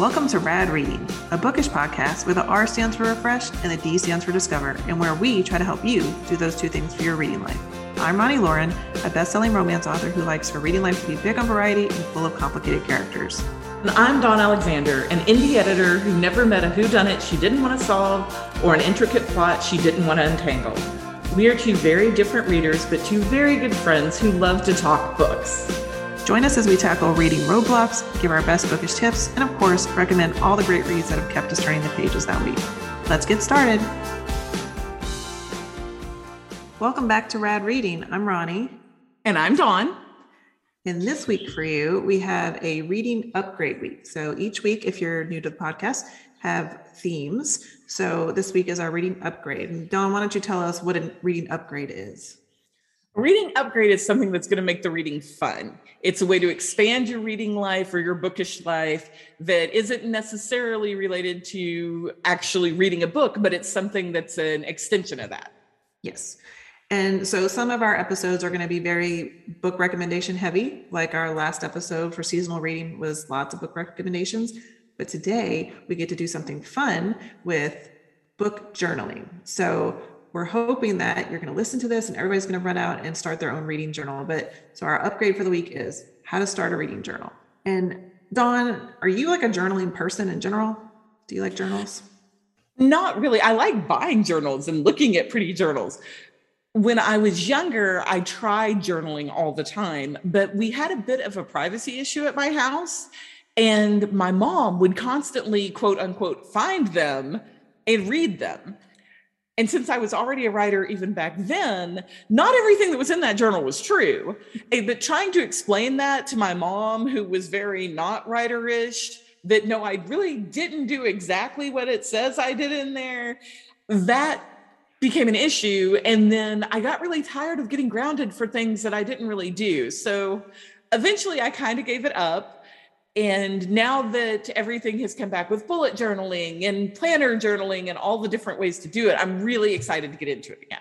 Welcome to Rad Reading, a bookish podcast where the R stands for refresh and the D stands for discover, and where we try to help you do those two things for your reading life. I'm Ronnie Lauren, a best-selling romance author who likes her reading life to be big on variety and full of complicated characters. And I'm Dawn Alexander, an indie editor who never met a whodunit she didn't want to solve or an intricate plot she didn't want to untangle. We are two very different readers, but two very good friends who love to talk books. Join us as we tackle reading roadblocks, give our best bookish tips, and of course, recommend all the great reads that have kept us turning the pages that week. Let's get started. Welcome back to Rad Reading. I'm Ronnie. And I'm Dawn. And this week for you, we have a reading upgrade week. So each week, if you're new to the podcast, have themes. So this week is our reading upgrade. And Dawn, why don't you tell us what a reading upgrade is? Reading upgrade is something that's going to make the reading fun. It's a way to expand your reading life or your bookish life that isn't necessarily related to actually reading a book, but it's something that's an extension of that. Yes. And so some of our episodes are going to be very book recommendation heavy, like our last episode for seasonal reading was lots of book recommendations. But today we get to do something fun with book journaling. So we're hoping that you're going to listen to this and everybody's going to run out and start their own reading journal. But so our upgrade for the week is how to start a reading journal. And Dawn, are you like a journaling person in general? Do you like journals? Not really. I like buying journals and looking at pretty journals. When I was younger, I tried journaling all the time, but we had a bit of a privacy issue at my house. And my mom would constantly, quote unquote, find them and read them. And since I was already a writer even back then, not everything that was in that journal was true. Eh, but trying to explain that to my mom, who was very not writerish, that no, I really didn't do exactly what it says I did in there, that became an issue. And then I got really tired of getting grounded for things that I didn't really do. So eventually I kind of gave it up and now that everything has come back with bullet journaling and planner journaling and all the different ways to do it, I'm really excited to get into it again.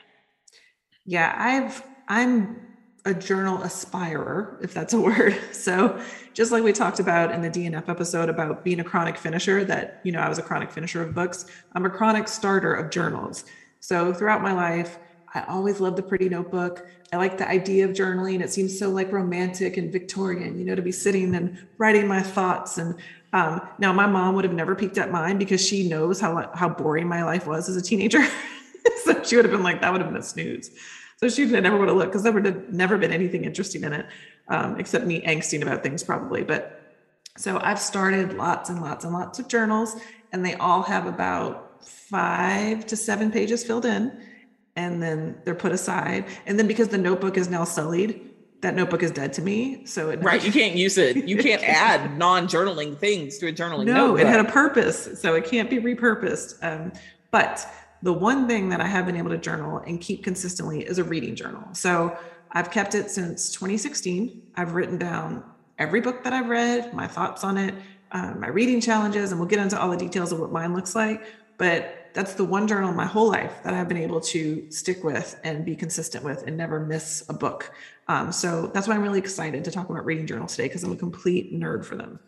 Yeah, I've I'm a journal aspirer, if that's a word. So just like we talked about in the DNF episode about being a chronic finisher, that you know, I was a chronic finisher of books, I'm a chronic starter of journals. So throughout my life, I always loved the pretty notebook. I like the idea of journaling. It seems so like romantic and Victorian, you know, to be sitting and writing my thoughts. And um, now my mom would have never peeked at mine because she knows how how boring my life was as a teenager. so she would have been like, that would have been a snooze. So she never would have looked because there would have never been anything interesting in it, um, except me angsting about things probably. But so I've started lots and lots and lots of journals, and they all have about five to seven pages filled in and then they're put aside. And then because the notebook is now sullied, that notebook is dead to me. So it right, you can't use it. You can't add non-journaling things to a journaling. No, notebook. it had a purpose, so it can't be repurposed. Um, but the one thing that I have been able to journal and keep consistently is a reading journal. So I've kept it since 2016. I've written down every book that I've read, my thoughts on it, um, my reading challenges, and we'll get into all the details of what mine looks like. But that's the one journal my whole life that I've been able to stick with and be consistent with and never miss a book. Um, so that's why I'm really excited to talk about reading journals today because I'm a complete nerd for them.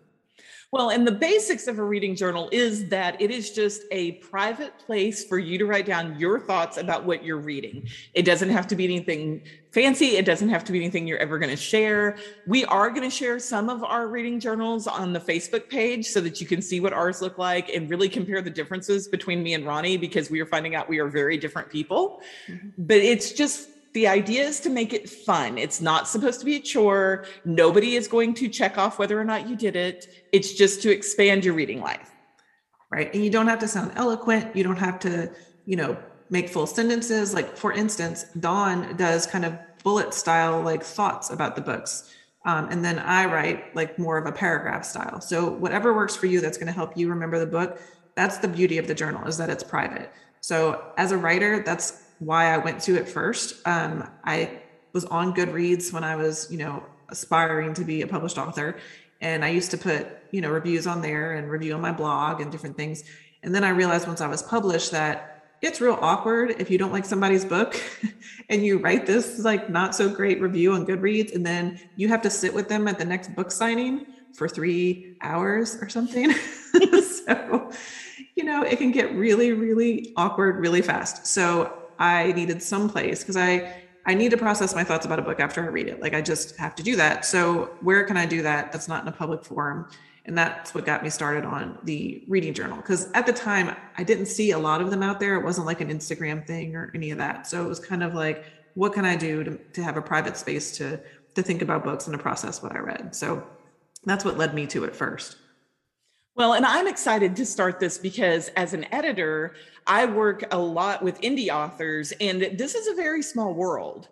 Well, and the basics of a reading journal is that it is just a private place for you to write down your thoughts about what you're reading. It doesn't have to be anything fancy, it doesn't have to be anything you're ever going to share. We are going to share some of our reading journals on the Facebook page so that you can see what ours look like and really compare the differences between me and Ronnie because we are finding out we are very different people. Mm-hmm. But it's just the idea is to make it fun. It's not supposed to be a chore. Nobody is going to check off whether or not you did it. It's just to expand your reading life. Right. And you don't have to sound eloquent. You don't have to, you know, make full sentences. Like, for instance, Dawn does kind of bullet style, like thoughts about the books. Um, and then I write like more of a paragraph style. So, whatever works for you that's going to help you remember the book, that's the beauty of the journal is that it's private. So, as a writer, that's why I went to it first. Um, I was on Goodreads when I was, you know, aspiring to be a published author. And I used to put, you know, reviews on there and review on my blog and different things. And then I realized once I was published that it's real awkward if you don't like somebody's book and you write this like not so great review on Goodreads and then you have to sit with them at the next book signing for three hours or something. so, you know, it can get really, really awkward really fast. So I needed some place because I I need to process my thoughts about a book after I read it. Like I just have to do that. So where can I do that? That's not in a public forum. And that's what got me started on the reading journal. Because at the time, I didn't see a lot of them out there. It wasn't like an Instagram thing or any of that. So it was kind of like, what can I do to, to have a private space to to think about books and to process what I read? So that's what led me to it first. Well, and I'm excited to start this because as an editor, I work a lot with indie authors, and this is a very small world.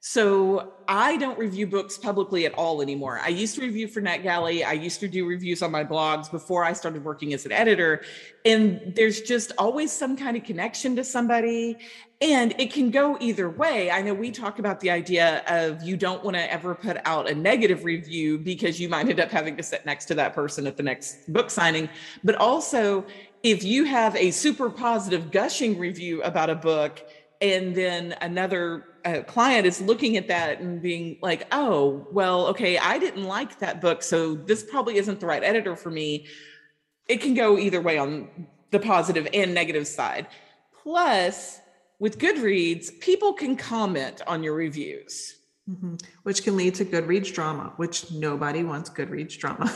So I don't review books publicly at all anymore. I used to review for NetGalley. I used to do reviews on my blogs before I started working as an editor. And there's just always some kind of connection to somebody. And it can go either way. I know we talk about the idea of you don't want to ever put out a negative review because you might end up having to sit next to that person at the next book signing. But also, if you have a super positive gushing review about a book, and then another uh, client is looking at that and being like oh well okay i didn't like that book so this probably isn't the right editor for me it can go either way on the positive and negative side plus with goodreads people can comment on your reviews mm-hmm. which can lead to goodreads drama which nobody wants goodreads drama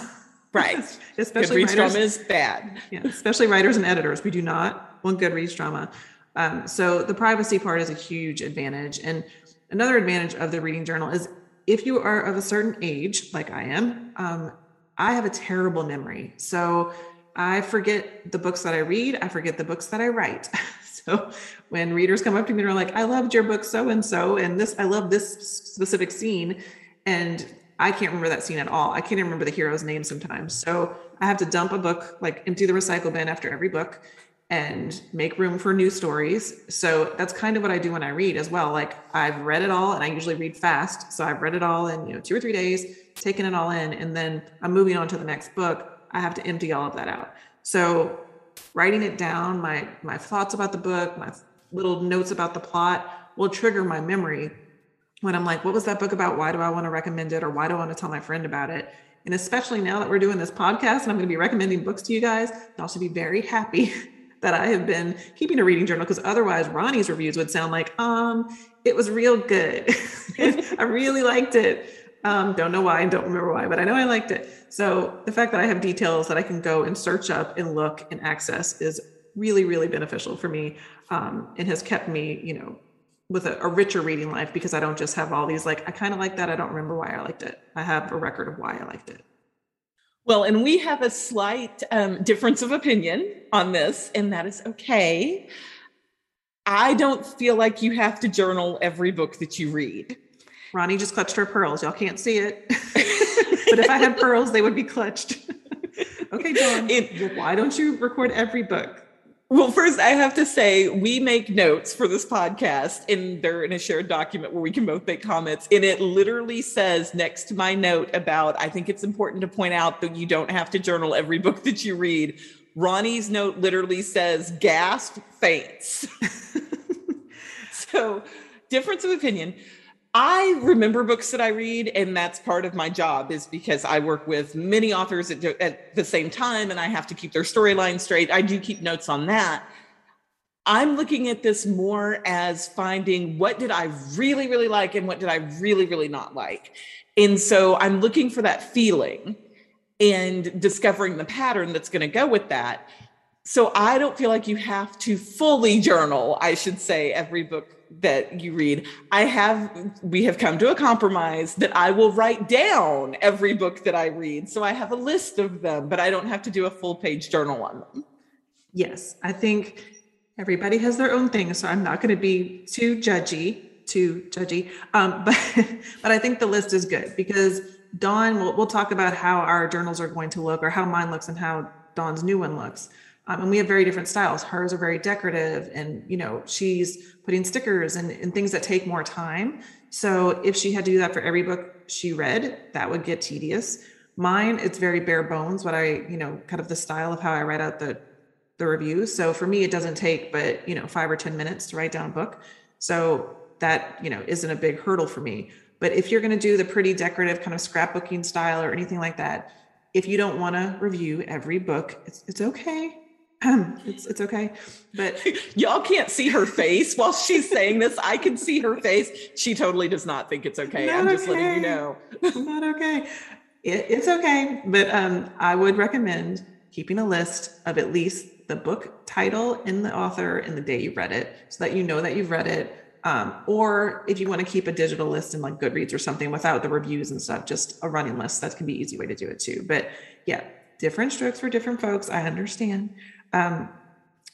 right especially goodreads writers, drama is bad yeah, especially writers and editors we do not want goodreads drama um, so the privacy part is a huge advantage. And another advantage of the reading journal is if you are of a certain age, like I am, um, I have a terrible memory. So I forget the books that I read, I forget the books that I write. so when readers come up to me and are like, I loved your book so and so, and this, I love this specific scene. And I can't remember that scene at all. I can't remember the hero's name sometimes. So I have to dump a book, like empty the recycle bin after every book and make room for new stories. So that's kind of what I do when I read as well. Like I've read it all and I usually read fast. So I've read it all in, you know, 2 or 3 days, taken it all in and then I'm moving on to the next book. I have to empty all of that out. So writing it down, my my thoughts about the book, my little notes about the plot will trigger my memory when I'm like, what was that book about? Why do I want to recommend it or why do I want to tell my friend about it? And especially now that we're doing this podcast and I'm going to be recommending books to you guys, y'all should be very happy that I have been keeping a reading journal because otherwise Ronnie's reviews would sound like, um, it was real good. I really liked it. Um, don't know why, and don't remember why, but I know I liked it. So the fact that I have details that I can go and search up and look and access is really, really beneficial for me um, and has kept me, you know, with a, a, richer reading life because I don't just have all these like, I kind of like that. I don't remember why I liked it. I have a record of why I liked it. Well, and we have a slight um, difference of opinion on this, and that is okay. I don't feel like you have to journal every book that you read. Ronnie just clutched her pearls. Y'all can't see it. but if I had pearls, they would be clutched. okay, Dawn. It, why don't you record every book? Well, first, I have to say, we make notes for this podcast, and they're in a shared document where we can both make comments. And it literally says next to my note about, I think it's important to point out that you don't have to journal every book that you read. Ronnie's note literally says, gasp, faints. so, difference of opinion. I remember books that I read, and that's part of my job is because I work with many authors at, at the same time and I have to keep their storyline straight. I do keep notes on that. I'm looking at this more as finding what did I really, really like and what did I really, really not like. And so I'm looking for that feeling and discovering the pattern that's going to go with that. So I don't feel like you have to fully journal, I should say, every book that you read. I have, we have come to a compromise that I will write down every book that I read. So I have a list of them, but I don't have to do a full page journal on them. Yes, I think everybody has their own thing. So I'm not going to be too judgy, too judgy. Um, but, but I think the list is good because Dawn, we'll, we'll talk about how our journals are going to look or how mine looks and how Dawn's new one looks. Um, and we have very different styles. Hers are very decorative, and you know she's putting stickers and, and things that take more time. So if she had to do that for every book she read, that would get tedious. Mine, it's very bare bones. What I, you know, kind of the style of how I write out the the reviews. So for me, it doesn't take but you know five or ten minutes to write down a book. So that you know isn't a big hurdle for me. But if you're going to do the pretty decorative kind of scrapbooking style or anything like that, if you don't want to review every book, it's, it's okay. it's it's okay. But y'all can't see her face while she's saying this. I can see her face. She totally does not think it's okay. Not I'm just okay. letting you know. It's not okay. It, it's okay. But um, I would recommend keeping a list of at least the book title and the author and the day you read it so that you know that you've read it. Um, or if you want to keep a digital list in like Goodreads or something without the reviews and stuff, just a running list. That can be easy way to do it too. But yeah, different strokes for different folks. I understand. Um,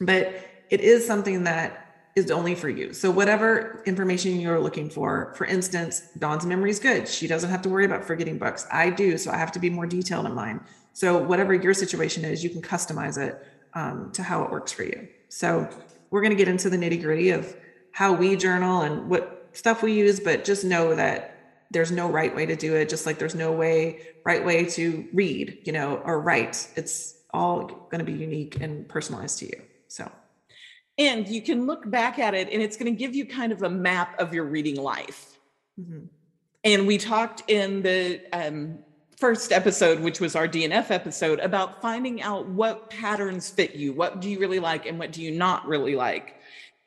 but it is something that is only for you. So whatever information you're looking for, for instance, Dawn's memory is good. She doesn't have to worry about forgetting books. I do, so I have to be more detailed in mine. So whatever your situation is, you can customize it um, to how it works for you. So we're going to get into the nitty gritty of how we journal and what stuff we use, but just know that there's no right way to do it. Just like there's no way right way to read, you know, or write. It's all going to be unique and personalized to you. So, and you can look back at it and it's going to give you kind of a map of your reading life. Mm-hmm. And we talked in the um, first episode, which was our DNF episode, about finding out what patterns fit you. What do you really like and what do you not really like?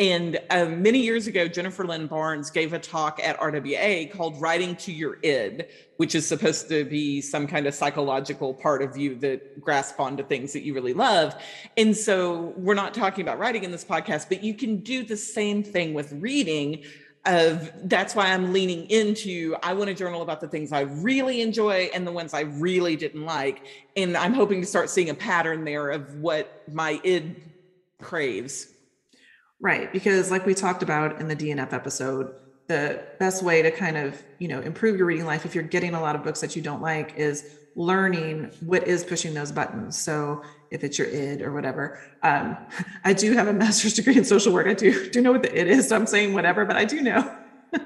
And um, many years ago, Jennifer Lynn Barnes gave a talk at RWA called Writing to Your Id, which is supposed to be some kind of psychological part of you that grasp onto things that you really love. And so we're not talking about writing in this podcast, but you can do the same thing with reading of that's why I'm leaning into I want to journal about the things I really enjoy and the ones I really didn't like. And I'm hoping to start seeing a pattern there of what my id craves Right. Because, like we talked about in the DNF episode, the best way to kind of, you know, improve your reading life if you're getting a lot of books that you don't like is learning what is pushing those buttons. So if it's your id or whatever. Um, I do have a master's degree in social work. I do do know what the id is. So I'm saying whatever, but I do know.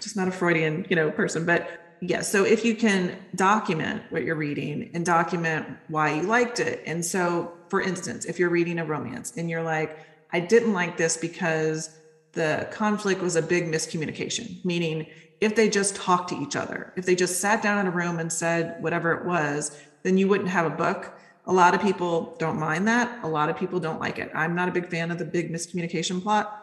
Just not a Freudian, you know, person. But yeah, so if you can document what you're reading and document why you liked it. And so for instance, if you're reading a romance and you're like, I didn't like this because the conflict was a big miscommunication, meaning if they just talked to each other, if they just sat down in a room and said whatever it was, then you wouldn't have a book. A lot of people don't mind that. A lot of people don't like it. I'm not a big fan of the big miscommunication plot.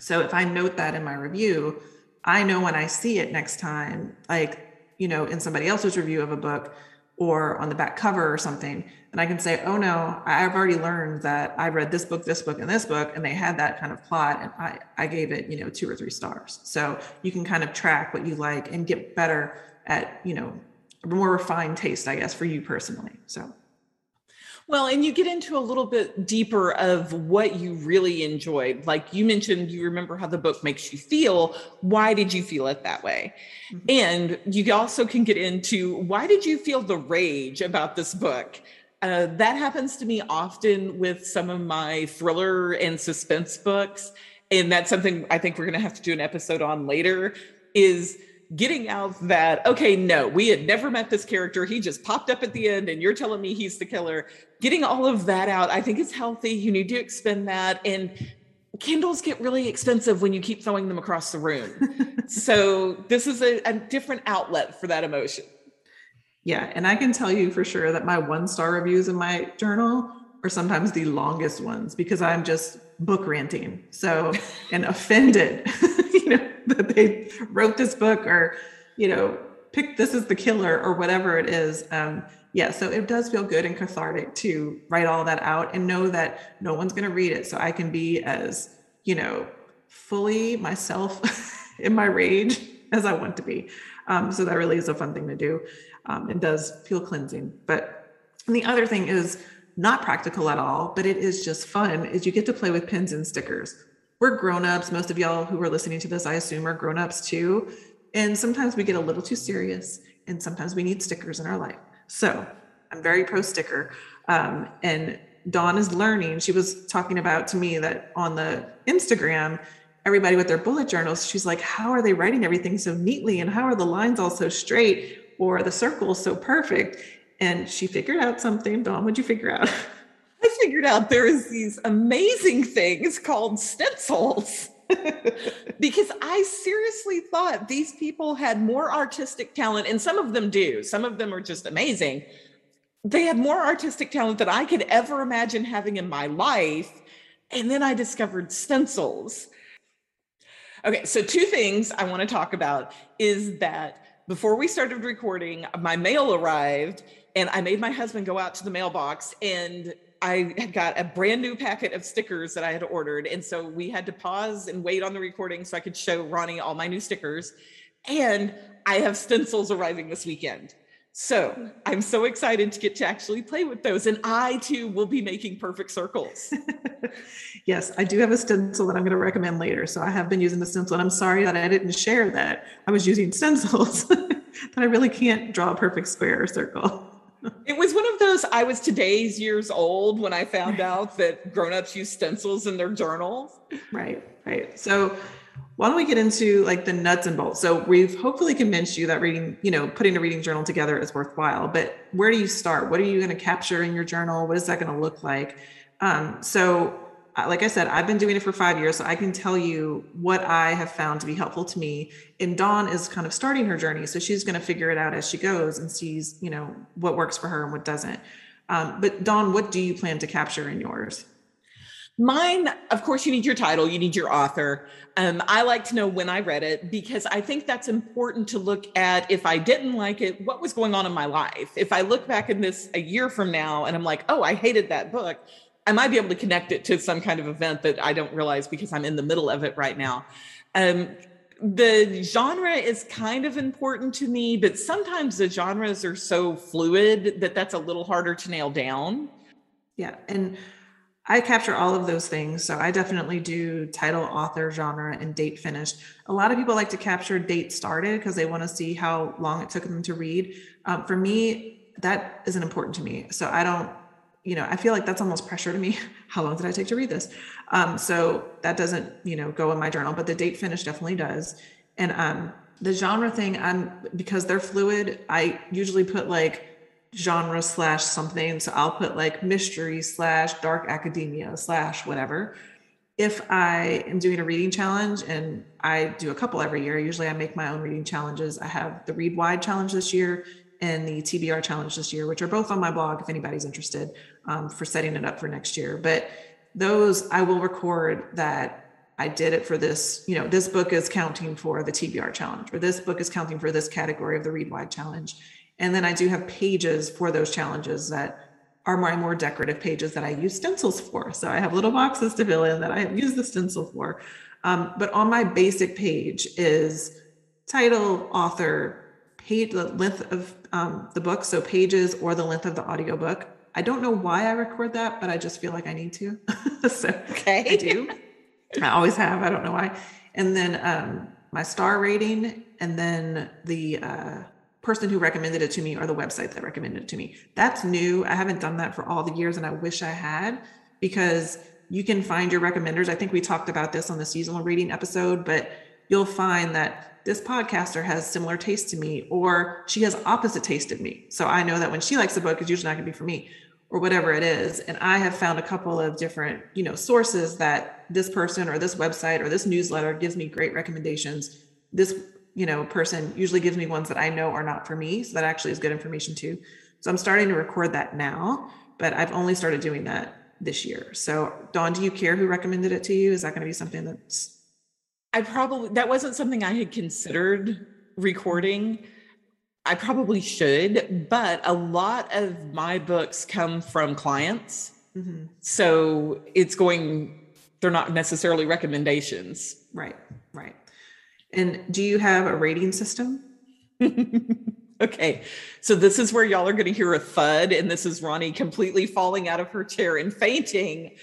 So if I note that in my review, I know when I see it next time, like, you know, in somebody else's review of a book, or on the back cover or something and i can say oh no i've already learned that i read this book this book and this book and they had that kind of plot and i i gave it you know two or three stars. So you can kind of track what you like and get better at you know more refined taste i guess for you personally so well, and you get into a little bit deeper of what you really enjoyed. Like you mentioned, you remember how the book makes you feel. Why did you feel it that way? Mm-hmm. And you also can get into why did you feel the rage about this book? Uh, that happens to me often with some of my thriller and suspense books. And that's something I think we're going to have to do an episode on later is getting out that okay no we had never met this character. He just popped up at the end and you're telling me he's the killer. Getting all of that out i think is healthy. You need to expend that. And kindles get really expensive when you keep throwing them across the room. So this is a, a different outlet for that emotion. Yeah and i can tell you for sure that my one star reviews in my journal are sometimes the longest ones because i'm just book ranting. So and offended you know that they wrote this book or you know picked this as the killer or whatever it is um yeah so it does feel good and cathartic to write all that out and know that no one's going to read it so i can be as you know fully myself in my rage as i want to be. Um, so that really is a fun thing to do. Um, it does feel cleansing. But the other thing is not practical at all but it is just fun is you get to play with pins and stickers we're grown-ups most of y'all who are listening to this i assume are grown-ups too. And sometimes we get a little too serious and sometimes we need stickers in our life. So i'm very pro sticker um, and dawn is learning. She was talking about to me that on the instagram everybody with their bullet journals she's like how are they writing everything so neatly and how are the lines all so straight or the circles so perfect? And she figured out something. Dawn what'd you figure out I figured out there is these amazing things called stencils. because I seriously thought these people had more artistic talent, and some of them do. Some of them are just amazing. They had more artistic talent than I could ever imagine having in my life. And then I discovered stencils. Okay, so two things I want to talk about is that before we started recording, my mail arrived and I made my husband go out to the mailbox and I had got a brand new packet of stickers that I had ordered. And so we had to pause and wait on the recording so I could show Ronnie all my new stickers. And I have stencils arriving this weekend. So I'm so excited to get to actually play with those. And I too will be making perfect circles. yes, I do have a stencil that I'm going to recommend later. So I have been using the stencil. And I'm sorry that I didn't share that I was using stencils, that I really can't draw a perfect square or circle it was one of those I was today's years old when I found out that grown-ups use stencils in their journals. Right, right. So why don't we get into like the nuts and bolts? So we've hopefully convinced you that reading, you know, putting a reading journal together is worthwhile, but where do you start? What are you going to capture in your journal? What is that going to look like? Um, so like I said, I've been doing it for five years, so I can tell you what I have found to be helpful to me. And Dawn is kind of starting her journey, so she's going to figure it out as she goes and sees, you know, what works for her and what doesn't. Um, but Dawn, what do you plan to capture in yours? Mine, of course, you need your title, you need your author. Um, I like to know when I read it because I think that's important to look at. If I didn't like it, what was going on in my life? If I look back in this a year from now and I'm like, oh, I hated that book, I might be able to connect it to some kind of event that I don't realize because I'm in the middle of it right now. Um, the genre is kind of important to me, but sometimes the genres are so fluid that that's a little harder to nail down. Yeah. And I capture all of those things. So I definitely do title, author, genre, and date finished. A lot of people like to capture date started because they want to see how long it took them to read. Um, for me, that isn't important to me. So I don't you know, I feel like that's almost pressure to me. How long did I take to read this? Um, so that doesn't, you know, go in my journal, but the date finish definitely does. And um, the genre thing, I'm because they're fluid. I usually put like genre slash something. So I'll put like mystery slash dark academia slash whatever. If I am doing a reading challenge, and I do a couple every year, usually I make my own reading challenges. I have the Read Wide challenge this year and the TBR challenge this year, which are both on my blog if anybody's interested um, for setting it up for next year. But those I will record that I did it for this, you know, this book is counting for the TBR challenge, or this book is counting for this category of the Read Wide challenge. And then I do have pages for those challenges that are my more decorative pages that I use stencils for. So I have little boxes to fill in that I have used the stencil for. Um, but on my basic page is title, author, page, the length of um, the book, so pages or the length of the audiobook. I don't know why I record that, but I just feel like I need to. so okay. I do. I always have. I don't know why. And then um, my star rating, and then the uh, person who recommended it to me or the website that recommended it to me. That's new. I haven't done that for all the years, and I wish I had because you can find your recommenders. I think we talked about this on the seasonal reading episode, but you'll find that this podcaster has similar taste to me, or she has opposite taste of me. So I know that when she likes a book, it's usually not going to be for me, or whatever it is. And I have found a couple of different, you know, sources that this person or this website or this newsletter gives me great recommendations. This, you know, person usually gives me ones that I know are not for me. So that actually is good information too. So I'm starting to record that now, but I've only started doing that this year. So Dawn, do you care who recommended it to you? Is that going to be something that's I probably that wasn't something I had considered recording. I probably should, but a lot of my books come from clients. Mm-hmm. So it's going, they're not necessarily recommendations. Right, right. And do you have a rating system? okay. So this is where y'all are going to hear a thud, and this is Ronnie completely falling out of her chair and fainting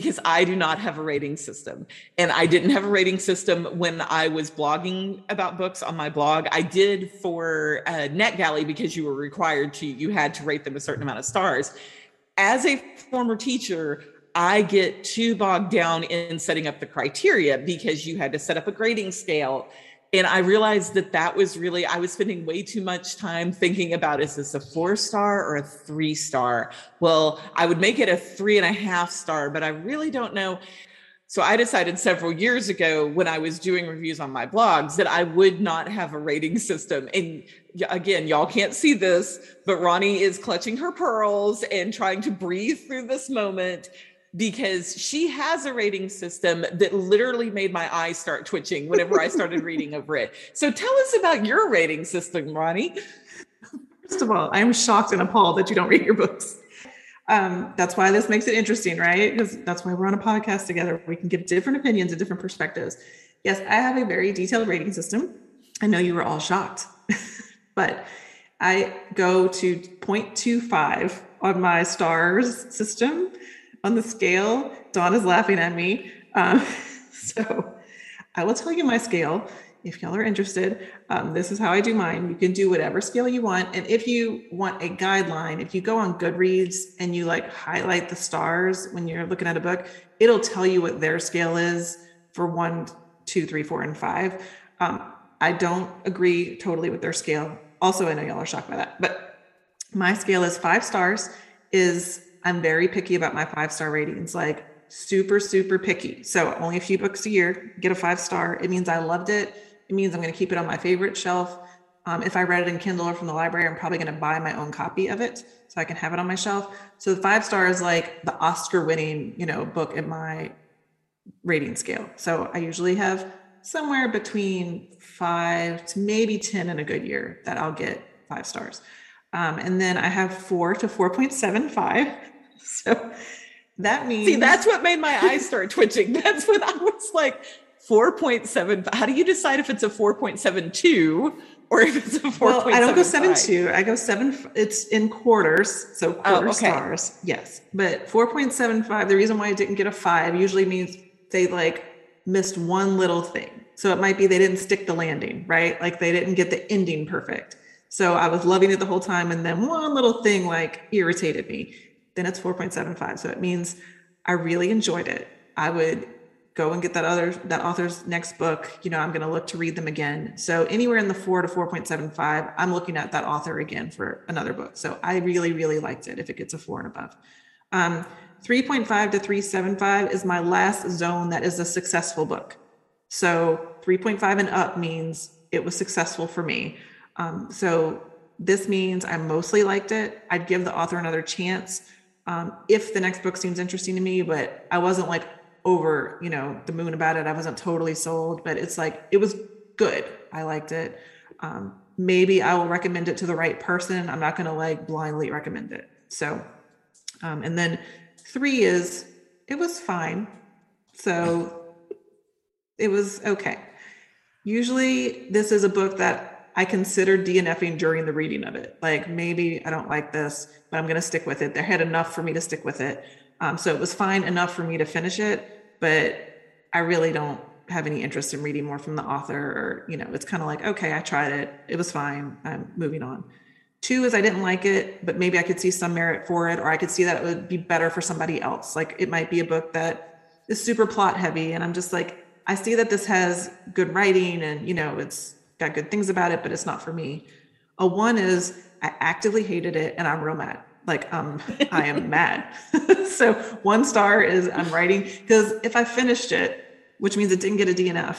because I do not have a rating system. And I didn't have a rating system when I was blogging about books on my blog. I did for uh, NetGalley because you were required to, you had to rate them a certain amount of stars. As a former teacher, I get too bogged down in setting up the criteria because you had to set up a grading scale and I realized that that was really, I was spending way too much time thinking about is this a four star or a three star? Well, I would make it a three and a half star, but I really don't know. So I decided several years ago when I was doing reviews on my blogs that I would not have a rating system. And again, y'all can't see this, but Ronnie is clutching her pearls and trying to breathe through this moment because she has a rating system that literally made my eyes start twitching whenever I started reading over it. So tell us about your rating system, Ronnie. First of all, I'm shocked and appalled that you don't read your books. Um, that's why this makes it interesting, right? Because that's why we're on a podcast together. We can give different opinions and different perspectives. Yes, I have a very detailed rating system. I know you were all shocked, but I go to 0.25 on my stars system on the scale. Dawn is laughing at me. Um, so I will tell you my scale if y'all are interested, um, this is how I do mine. You can do whatever scale you want. And if you want a guideline, if you go on Goodreads and you like highlight the stars when you're looking at a book, it'll tell you what their scale is for one, two, three, four, and five. Um, I don't agree totally with their scale. Also, I know y'all are shocked by that, but my scale is five stars. Is I'm very picky about my five star ratings, like super, super picky. So only a few books a year get a five star. It means I loved it it means I'm going to keep it on my favorite shelf. Um, if I read it in Kindle or from the library, I'm probably going to buy my own copy of it so I can have it on my shelf. So the five star is like the Oscar winning, you know, book in my rating scale. So I usually have somewhere between five to maybe 10 in a good year that I'll get five stars. Um, and then I have four to 4.75. So that means. See, that's what made my eyes start twitching. That's what I was like 4.7 how do you decide if it's a 4.72 or if it's a 4 well, i don't go 7.2 i go 7 it's in quarters so oh, quarter oh, okay. stars yes but 4.75 the reason why i didn't get a 5 usually means they like missed one little thing so it might be they didn't stick the landing right like they didn't get the ending perfect so i was loving it the whole time and then one little thing like irritated me then it's 4.75 so it means i really enjoyed it. I would go and get that other that author's next book. You know i'm going to look to read them again. So anywhere in the 4 to 4.75 i'm looking at that author again for another book. So i really really liked it if it gets a 4 and above. Um, 3.5 to 375 is my last zone that is a successful book. So 3.5 and up means it was successful for me. Um, so this means i mostly liked it. I'd give the author another chance um, if the next book seems interesting to me but i wasn't like over, you know, the moon about it. I wasn't totally sold, but it's like it was good. I liked it. Um, maybe I will recommend it to the right person. I'm not going to like blindly recommend it. So, um, and then three is it was fine. So it was okay. Usually, this is a book that I consider DNFing during the reading of it. Like maybe I don't like this, but I'm going to stick with it. There had enough for me to stick with it. Um, so it was fine enough for me to finish it but I really don't have any interest in reading more from the author or you know it's kind of like okay i tried it it was fine i'm moving on two is i didn't like it but maybe i could see some merit for it or i could see that it would be better for somebody else like it might be a book that is super plot heavy and i'm just like i see that this has good writing and you know it's got good things about it but it's not for me. A one is i actively hated it and i'm real mad. Like um i am mad. So one star is i'm writing because if i finished it which means it didn't get a dnf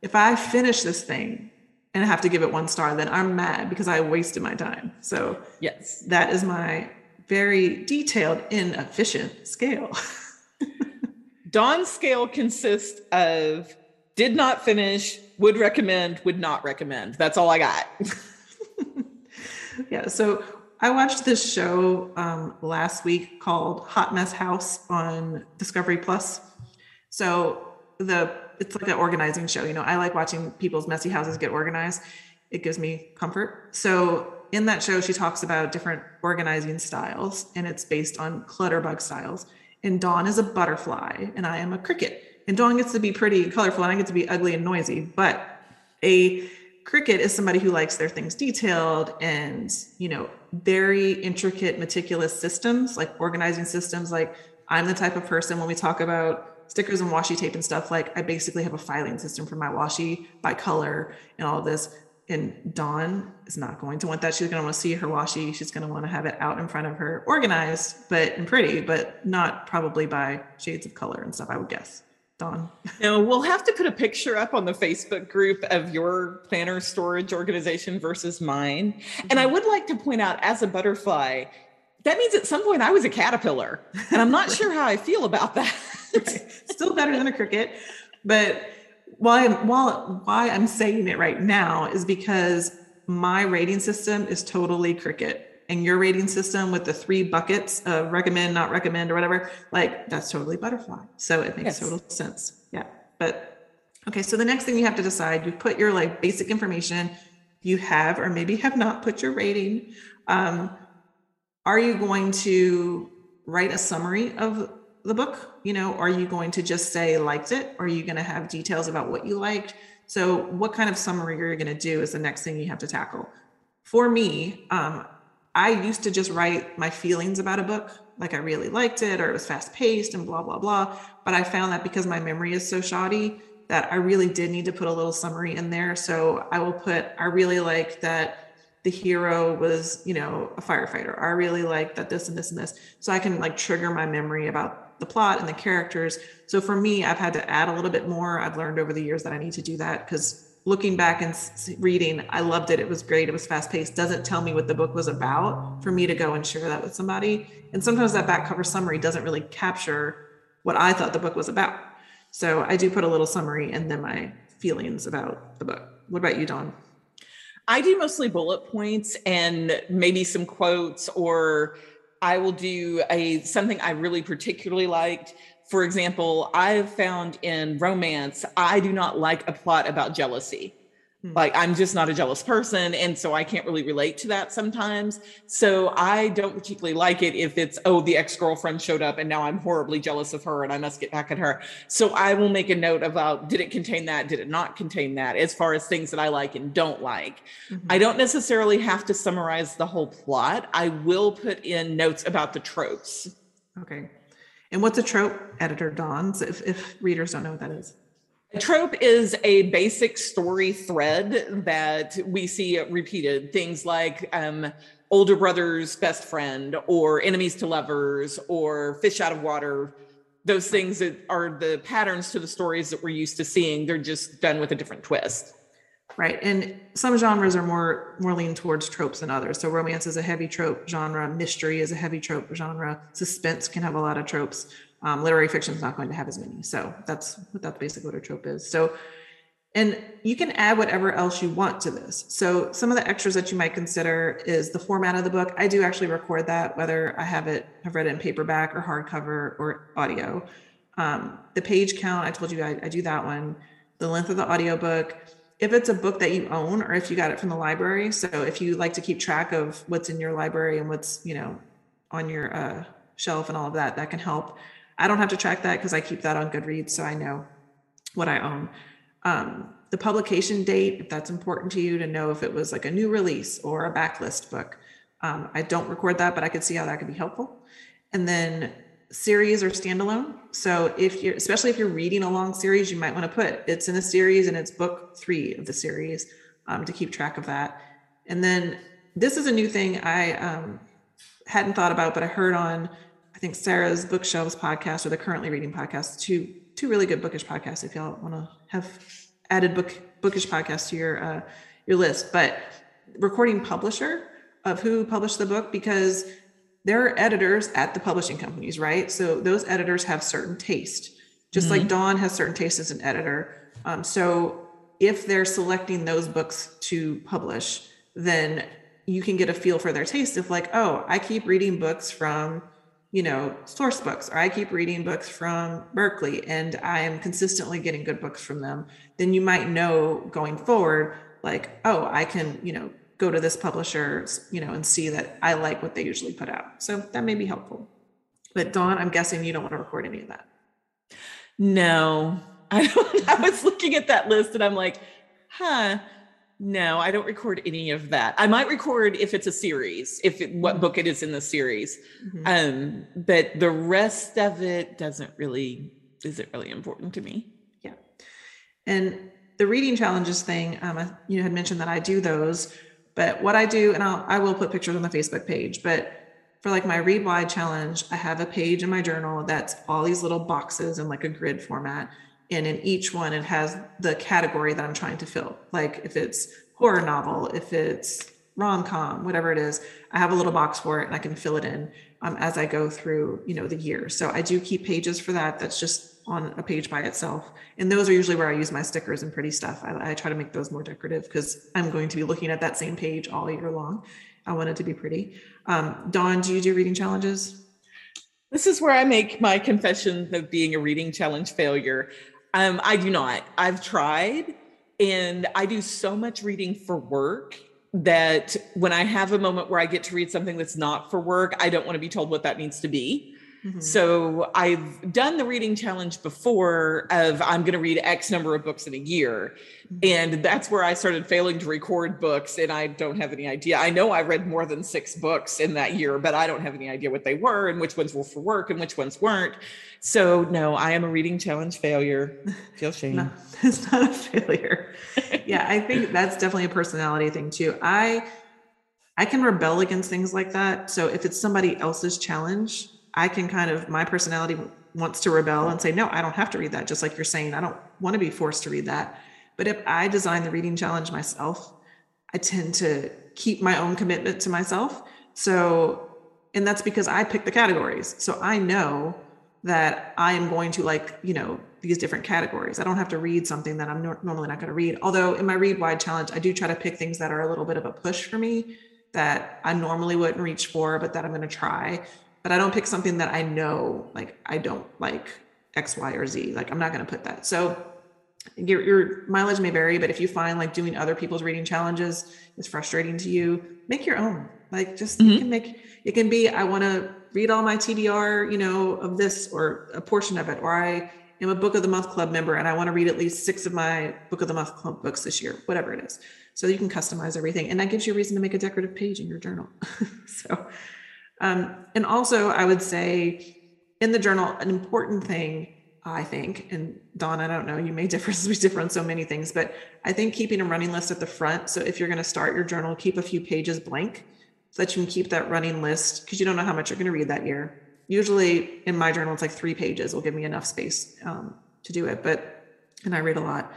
if i finish this thing and I have to give it one star then i'm mad because i wasted my time. So yes. that is my very detailed inefficient scale. Dawn's scale consists of did not finish would recommend would not recommend that's all i got yeah so I watched this show um, last week called Hot Mess House on Discovery Plus. So the it's like an organizing show. You know, I like watching people's messy houses get organized. It gives me comfort. So in that show, she talks about different organizing styles, and it's based on clutterbug styles. And Dawn is a butterfly, and I am a cricket. And Dawn gets to be pretty and colorful, and I get to be ugly and noisy. But a cricket is somebody who likes their things detailed and you know very intricate meticulous systems like organizing systems. Like i'm the type of person when we talk about stickers and washi tape and stuff like i basically have a filing system for my washi by color and all this. And dawn is not going to want that. She's going to want to see her washi. She's going to want to have it out in front of her organized but and pretty but not probably by shades of color and stuff i would guess Dawn? No, we'll have to put a picture up on the Facebook group of your planner storage organization versus mine. Mm-hmm. And I mm-hmm. would like to point out, as a butterfly, that means at some point I was a caterpillar, and I'm not sure how I feel about that. Still better than a cricket, but why while why I'm saying it right now is because my rating system is totally cricket and your rating system with the three buckets of recommend, not recommend, or whatever, like that's totally butterfly. So it makes yes. total sense. Yeah. But okay, so the next thing you have to decide, you put your like basic information, you have or maybe have not put your rating. Um, are you going to write a summary of the book? You know, are you going to just say liked it? Or are you going to have details about what you liked? So, what kind of summary are you going to do is the next thing you have to tackle. For me, um, I used to just write my feelings about a book, like I really liked it or it was fast paced and blah, blah, blah. But I found that because my memory is so shoddy, that I really did need to put a little summary in there. So I will put, I really like that the hero was, you know, a firefighter. I really like that this and this and this. So I can like trigger my memory about the plot and the characters. So for me, I've had to add a little bit more. I've learned over the years that I need to do that because looking back and reading, I loved it. It was great. It was fast paced. Doesn't tell me what the book was about for me to go and share that with somebody. And sometimes that back cover summary doesn't really capture what I thought the book was about. So I do put a little summary and then my feelings about the book. What about you, Dawn? I do mostly bullet points and maybe some quotes, or I will do a something I really particularly liked for example, I've found in romance, I do not like a plot about jealousy. Hmm. Like, I'm just not a jealous person. And so I can't really relate to that sometimes. So I don't particularly like it if it's, oh, the ex girlfriend showed up and now I'm horribly jealous of her and I must get back at her. So I will make a note about did it contain that? Did it not contain that? As far as things that I like and don't like. Mm-hmm. I don't necessarily have to summarize the whole plot. I will put in notes about the tropes. Okay. And what's a trope, editor Dawn, if, if readers don't know what that is? A trope is a basic story thread that we see repeated. Things like um, older brother's best friend, or enemies to lovers, or fish out of water. Those things that are the patterns to the stories that we're used to seeing. They're just done with a different twist right and some genres are more more lean towards tropes than others. So romance is a heavy trope genre mystery is a heavy trope genre suspense can have a lot of tropes. Um, literary fiction is not going to have as many so that's that's basically what a trope is. So and you can add whatever else you want to this. So some of the extras that you might consider is the format of the book. I do actually record that whether i have it have read it in paperback or hardcover or audio. Um, the page count i told you I, I do that one. The length of the audiobook if it's a book that you own or if you got it from the library. So if you like to keep track of what's in your library and what's you know on your uh, shelf and all of that that can help. I don't have to track that because i keep that on goodreads so i know what i own. Um, the publication date if that's important to you to know if it was like a new release or a backlist book. Um, i don't record that but i could see how that could be helpful. And then series or standalone. So if you're, especially if you're reading a long series, you might want to put it's in a series and it's book three of the series um, to keep track of that. And then this is a new thing I um, hadn't thought about, but I heard on I think Sarah's Bookshelves podcast or the Currently Reading podcast, two two really good bookish podcasts. If y'all want to have added book bookish podcasts to your uh, your list, but recording publisher of who published the book because there are editors at the publishing companies, right? So those editors have certain taste, just mm-hmm. like Dawn has certain taste as an editor. Um, so if they're selecting those books to publish, then you can get a feel for their taste of like, oh, I keep reading books from, you know, Sourcebooks, or I keep reading books from Berkley and I am consistently getting good books from them. Then you might know going forward, like, oh, I can, you know, go to this publisher, you know, and see that I like what they usually put out. So that may be helpful. But Dawn, I'm guessing you don't want to record any of that. No, I don't. I was looking at that list and I'm like, huh. No, I don't record any of that. I might record if it's a series, if it, what book it is in the series. Mm-hmm. Um, but the rest of it doesn't really isn't really important to me. Yeah, and the reading challenges thing, um, you had mentioned that I do those but what I do, and I'll, I will put pictures on the Facebook page, but for like my read wide challenge, I have a page in my journal that's all these little boxes in like a grid format. and in each one it has the category that i'm trying to fill. Like if it's horror novel if it's rom-com whatever it is i have a little box for it and i can fill it in um, as i go through you know the year. So i do keep pages for that. That's just on a page by itself. And those are usually where i use my stickers and pretty stuff. I, I try to make those more decorative because i'm going to be looking at that same page all year long. I want it to be pretty. Um, dawn do you do reading challenges? This is where i make my confession of being a reading challenge failure. Um, I do not. I've tried, and I do so much reading for work that when I have a moment where I get to read something that's not for work, I don't want to be told what that needs to be. Mm-hmm. So I've done the reading challenge before of I'm going to read X number of books in a year. Mm-hmm. And that's where I started failing to record books. And I don't have any idea. I know I read more than six books in that year, but I don't have any idea what they were and which ones were for work and which ones weren't. So no, I am a reading challenge failure. Feel shame. no, it's not a failure. yeah, I think that's definitely a personality thing too. I I can rebel against things like that. So if it's somebody else's challenge, I can kind of, my personality wants to rebel and say, no, I don't have to read that. Just like you're saying, I don't want to be forced to read that. But if I design the reading challenge myself, I tend to keep my own commitment to myself. So, and that's because I pick the categories. So I know that I am going to like, you know, these different categories. I don't have to read something that I'm normally not going to read. Although in my read wide challenge, I do try to pick things that are a little bit of a push for me that I normally wouldn't reach for, but that I'm going to try but I don't pick something that I know like I don't like X, Y, or Z. Like I'm not going to put that. So your, your mileage may vary, but if you find like doing other people's reading challenges is frustrating to you, make your own. Like just mm-hmm. you can make it can be I want to read all my TBR, you know, of this or a portion of it, or I am a book of the month club member and I want to read at least six of my book of the month club books this year, whatever it is. So you can customize everything, and that gives you a reason to make a decorative page in your journal. so um, and also, I would say in the journal, an important thing, I think, and Dawn, I don't know, you may differ, we differ on so many things, but I think keeping a running list at the front. So if you're going to start your journal, keep a few pages blank so that you can keep that running list because you don't know how much you're going to read that year. Usually in my journal, it's like three pages will give me enough space um, to do it, but, and I read a lot.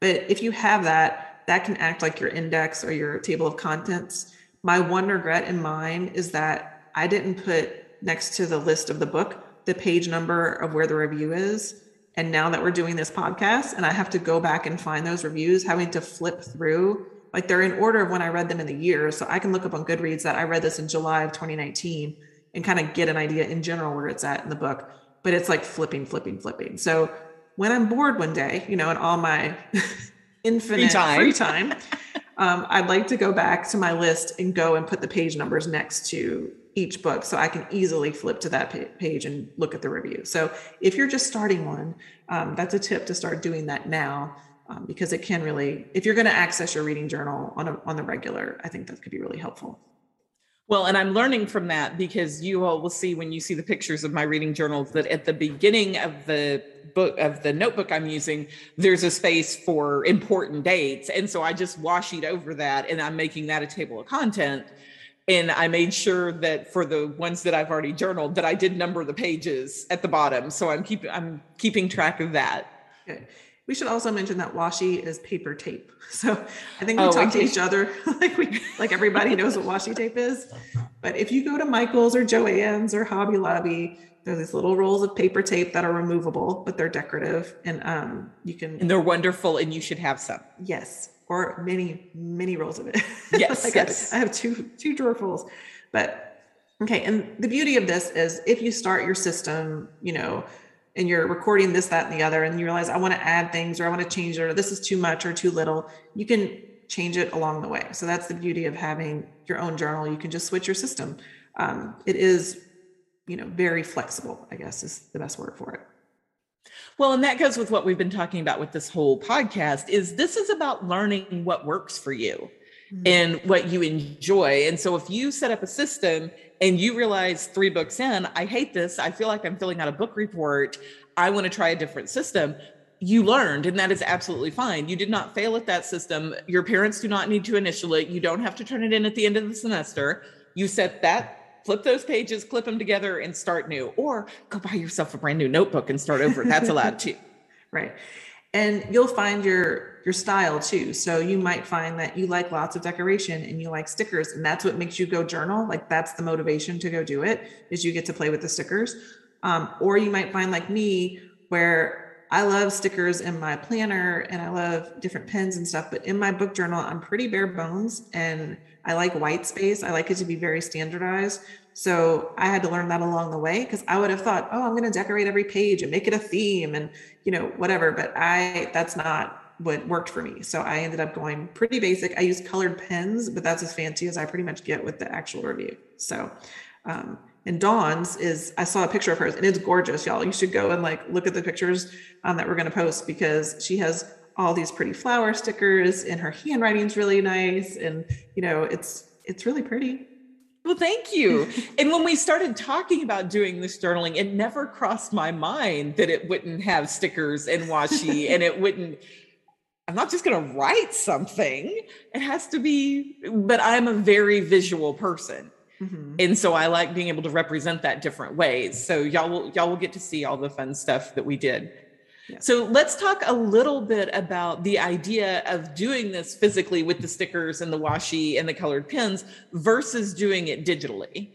But if you have that, that can act like your index or your table of contents. My one regret in mine is that I didn't put next to the list of the book the page number of where the review is. And now that we're doing this podcast and I have to go back and find those reviews, having to flip through, like they're in order of when I read them in the year. So I can look up on Goodreads that I read this in July of 2019 and kind of get an idea in general where it's at in the book. But it's like flipping, flipping, flipping. So when I'm bored one day, you know, in all my infinite free time, free time um, I'd like to go back to my list and go and put the page numbers next to each book so I can easily flip to that page and look at the review. So if you're just starting one, um, that's a tip to start doing that now um, because it can really, if you're going to access your reading journal on a, on the regular, I think that could be really helpful. Well, and I'm learning from that because you all will see when you see the pictures of my reading journals that at the beginning of the book of the notebook I'm using, there's a space for important dates. And so I just wash it over that and I'm making that a table of content and I made sure that for the ones that I've already journaled that I did number the pages at the bottom. So I'm keeping I'm keeping track of that. Okay. We should also mention that washi is paper tape. So I think we oh, talk okay. to each other like we like everybody knows what washi tape is. But if you go to Michael's or Joann's or Hobby Lobby, there's these little rolls of paper tape that are removable, but they're decorative, and um, you can and they're wonderful, and you should have some. Yes, or many many rolls of it. Yes, like yes. I, I have two two drawerfuls, but okay. And the beauty of this is if you start your system, you know, and you're recording this, that, and the other, and you realize I want to add things or I want to change it or this is too much or too little, you can change it along the way. So that's the beauty of having your own journal. You can just switch your system. Um, it is, you know, very flexible. I guess is the best word for it. Well, and that goes with what we've been talking about with this whole podcast is this is about learning what works for you mm-hmm. and what you enjoy. And so if you set up a system and you realize 3 books in, I hate this, I feel like I'm filling out a book report, I want to try a different system. You learned, and that is absolutely fine. You did not fail at that system. Your parents do not need to initial it. You don't have to turn it in at the end of the semester. You set that flip those pages, clip them together, and start new. Or go buy yourself a brand new notebook and start over. That's allowed too. Right. And you'll find your your style too. So you might find that you like lots of decoration and you like stickers and that's what makes you go journal. Like that's the motivation to go do it is you get to play with the stickers. Um, or you might find like me where I love stickers in my planner and I love different pens and stuff, but in my book journal, I'm pretty bare bones and I like white space. I like it to be very standardized. So I had to learn that along the way because I would have thought, oh, I'm going to decorate every page and make it a theme and, you know, whatever. But I, that's not what worked for me. So I ended up going pretty basic. I use colored pens, but that's as fancy as I pretty much get with the actual review. So, um, and Dawn's is I saw a picture of hers and it's gorgeous, y'all. You should go and like look at the pictures um, that we're going to post because she has all these pretty flower stickers and her handwriting's really nice and you know it's it's really pretty. Well, thank you. and when we started talking about doing this journaling, it never crossed my mind that it wouldn't have stickers and washi and it wouldn't I'm not just going to write something. It has to be, but I'm a very visual person. Mm-hmm. And so I like being able to represent that different ways. So y'all will y'all will get to see all the fun stuff that we did. Yeah. So let's talk a little bit about the idea of doing this physically with the stickers and the washi and the colored pins versus doing it digitally.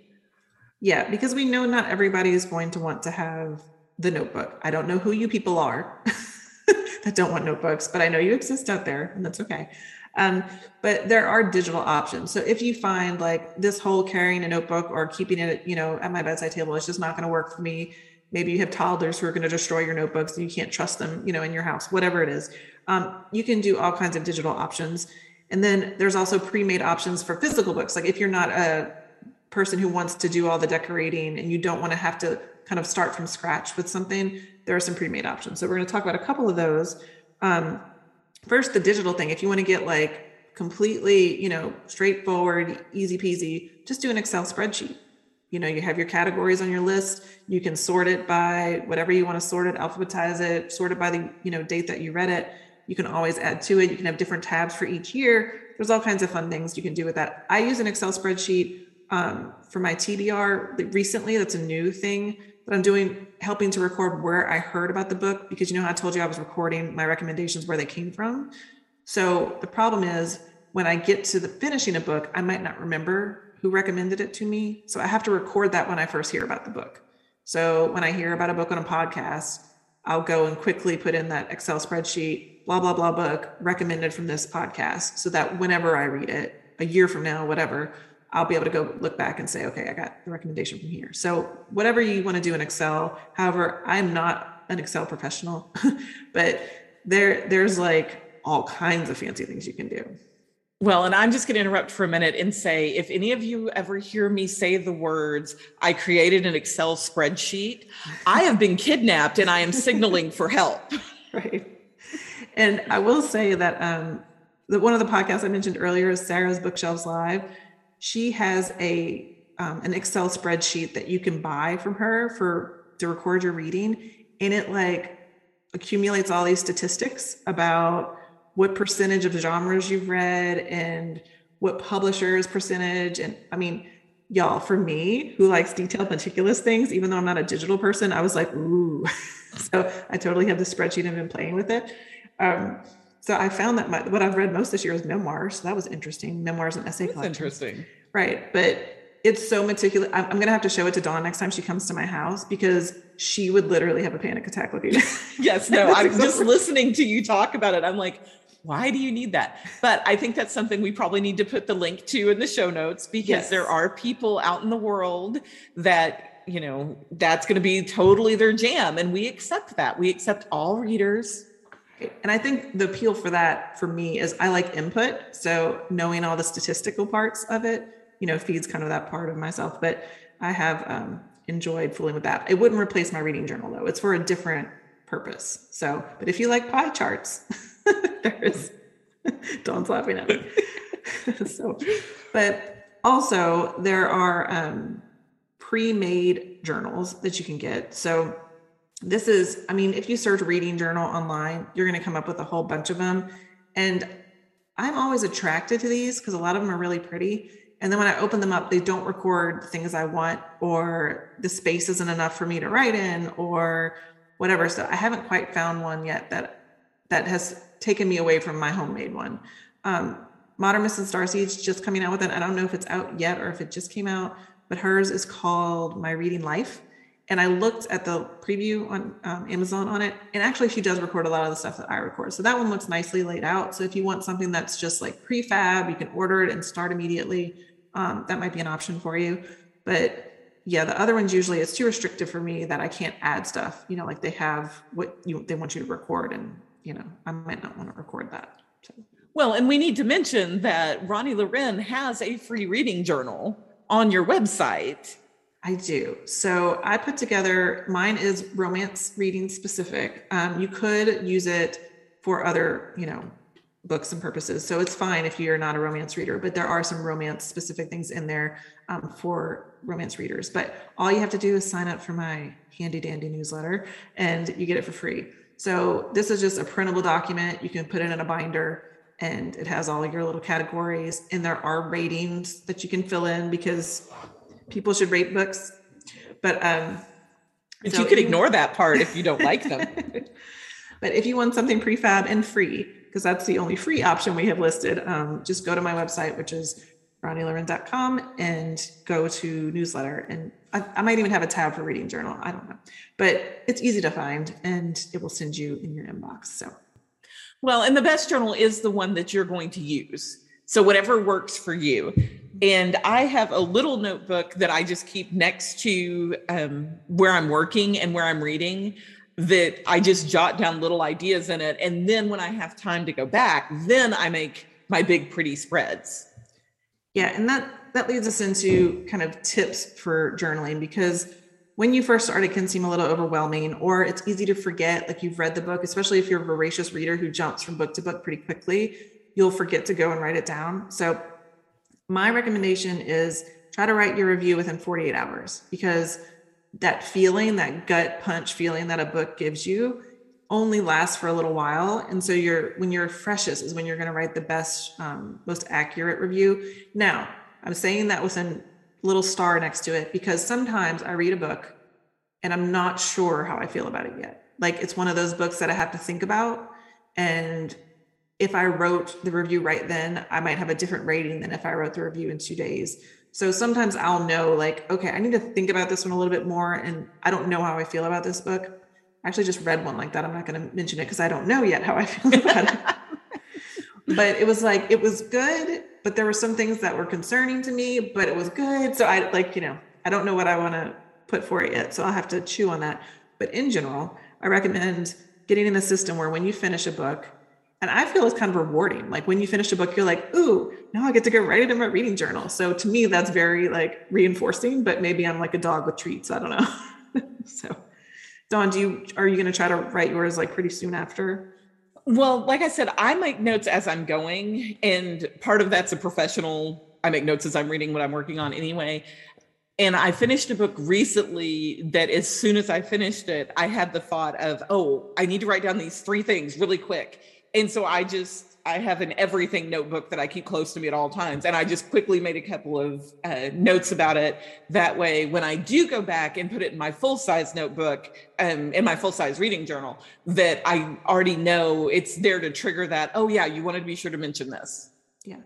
Yeah, because we know not everybody is going to want to have the notebook. I don't know who you people are that don't want notebooks, but I know you exist out there and that's okay. Um, but there are digital options. So if you find like this whole carrying a notebook or keeping it, you know, at my bedside table is just not going to work for me. Maybe you have toddlers who are going to destroy your notebooks and you can't trust them, you know, in your house, whatever it is. Um, you can do all kinds of digital options. And then there's also pre-made options for physical books. Like if you're not a person who wants to do all the decorating and you don't want to have to kind of start from scratch with something, there are some pre-made options. So we're going to talk about a couple of those. Um, first the digital thing if you want to get like completely you know straightforward easy peasy just do an excel spreadsheet. You know you have your categories on your list you can sort it by whatever you want to sort it alphabetize it sort it by the you know date that you read it. You can always add to it you can have different tabs for each year. There's all kinds of fun things you can do with that. I use an excel spreadsheet um, for my tbr recently that's a new thing that I'm doing, helping to record where I heard about the book because you know I told you I was recording my recommendations where they came from. So the problem is when I get to the finishing a book, I might not remember who recommended it to me. So I have to record that when I first hear about the book. So when I hear about a book on a podcast, I'll go and quickly put in that Excel spreadsheet, blah, blah, blah book recommended from this podcast so that whenever I read it, a year from now, whatever, I'll be able to go look back and say, okay, I got the recommendation from here. So whatever you want to do in Excel. However, I'm not an Excel professional, but there there's like all kinds of fancy things you can do. Well, and I'm just going to interrupt for a minute and say if any of you ever hear me say the words, I created an Excel spreadsheet, I have been kidnapped and I am signaling for help. Right. And I will say that um, the, one of the podcasts I mentioned earlier is Sarah's Bookshelves Live she has a um, an Excel spreadsheet that you can buy from her for to record your reading, and it like accumulates all these statistics about what percentage of genres you've read and what publishers percentage and i mean y'all for me who likes detailed meticulous things even though i'm not a digital person i was like ooh. So i totally have the spreadsheet and been playing with it. Um, so I found that my, what I've read most this year is memoirs. So that was interesting. Memoirs and essay That's interesting. Right. But it's so meticulous. I'm, I'm going to have to show it to Dawn next time she comes to my house because she would literally have a panic attack looking. yes. No, I'm just listening to you talk about it. I'm like, why do you need that? But I think that's something we probably need to put the link to in the show notes because yes. there are people out in the world that, you know, that's going to be totally their jam. And we accept that. We accept all readers and I think the appeal for that for me is I like input. So knowing all the statistical parts of it, you know, feeds kind of that part of myself. But I have um, enjoyed fooling with that. It wouldn't replace my reading journal though. It's for a different purpose. So, but if you like pie charts, there's Dawn's laughing at me. so, but also there are um, pre-made journals that you can get. So this is, I mean, if you search reading journal online, you're going to come up with a whole bunch of them. And I'm always attracted to these because a lot of them are really pretty. And then when I open them up, they don't record the things I want, or the space isn't enough for me to write in, or whatever. So I haven't quite found one yet that that has taken me away from my homemade one. Um, Modern Mrs. Darcy's just coming out with it. I don't know if it's out yet or if it just came out, but hers is called My Reading Life. And I looked at the preview on um, Amazon on it, and actually, she does record a lot of the stuff that I record. So that one looks nicely laid out. So if you want something that's just like prefab, you can order it and start immediately. Um, that might be an option for you. But yeah, the other ones usually it's too restrictive for me that I can't add stuff. You know, like they have what you they want you to record, and you know, I might not want to record that. So. Well, and we need to mention that Ronnie Loren has a free reading journal on your website I do. So I put together mine is romance reading specific. Um, you could use it for other, you know, books and purposes. So it's fine if you're not a romance reader, but there are some romance specific things in there um, for romance readers. But all you have to do is sign up for my handy dandy newsletter and you get it for free. So this is just a printable document. You can put it in a binder and it has all your little categories and there are ratings that you can fill in because people should rate books. But um, if so you could ignore that part if you don't like them. but if you want something prefab and free, because that's the only free option we have listed, um, just go to my website, which is ronnieloren.com and go to newsletter. And I, I, might even have a tab for reading journal. I don't know, but it's easy to find and it will send you in your inbox. So, well, and the best journal is the one that you're going to use. So, whatever works for you. And I have a little notebook that I just keep next to um, where I'm working and where I'm reading that I just jot down little ideas in it. And then when I have time to go back, then I make my big, pretty spreads. Yeah. And that, that leads us into kind of tips for journaling because when you first start, it can seem a little overwhelming or it's easy to forget, like you've read the book, especially if you're a voracious reader who jumps from book to book pretty quickly, you'll forget to go and write it down. So my recommendation is try to write your review within 48 hours because that feeling, that gut punch feeling that a book gives you only lasts for a little while. And so you're when you're freshest is when you're going to write the best, um, most accurate review. Now, I'm saying that with a little star next to it because sometimes I read a book and I'm not sure how I feel about it yet. Like it's one of those books that I have to think about and if I wrote the review right then, I might have a different rating than if I wrote the review in two days. So sometimes I'll know, like, okay, I need to think about this one a little bit more. And I don't know how I feel about this book. I actually just read one like that. I'm not going to mention it because I don't know yet how I feel about it. but it was like, it was good, but there were some things that were concerning to me, but it was good. So I like, you know, I don't know what I want to put for it yet. So I'll have to chew on that. But in general, I recommend getting in a system where when you finish a book, and I feel it's kind of rewarding. Like when you finish a book, you're like, ooh, now I get to go write it in my reading journal. So to me, that's very like reinforcing, but maybe I'm like a dog with treats. I don't know. so Dawn, do you are you going to try to write yours like pretty soon after? Well, like I said, I make notes as I'm going, and part of that's a professional. I make notes as I'm reading what I'm working on anyway. And I finished a book recently that as soon as I finished it, I had the thought of, oh, I need to write down these three things really quick and so I just I have an everything notebook that I keep close to me at all times. And I just quickly made a couple of uh, notes about it. That way, when I do go back and put it in my full size notebook, um, in my full size reading journal, that I already know it's there to trigger that. Oh, yeah, you wanted to be sure to mention this. Yeah.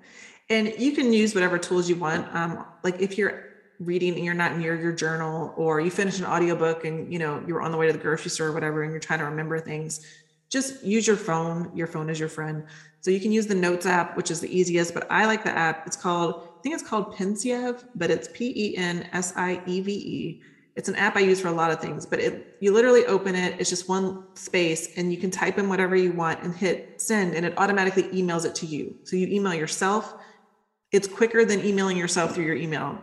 And you can use whatever tools you want. Um, like if you're reading and you're not near your journal or you finish an audiobook and you know you're on the way to the grocery store or whatever and you're trying to remember things just use your phone. Your phone is your friend. So you can use the Notes app, which is the easiest, but I like the app. It's called, I think it's called Pensieve, but it's P E N S I E V E. It's an app I use for a lot of things, but it you literally open it, it's just one space and you can type in whatever you want and hit send and it automatically emails it to you. So you email yourself. It's quicker than emailing yourself through your email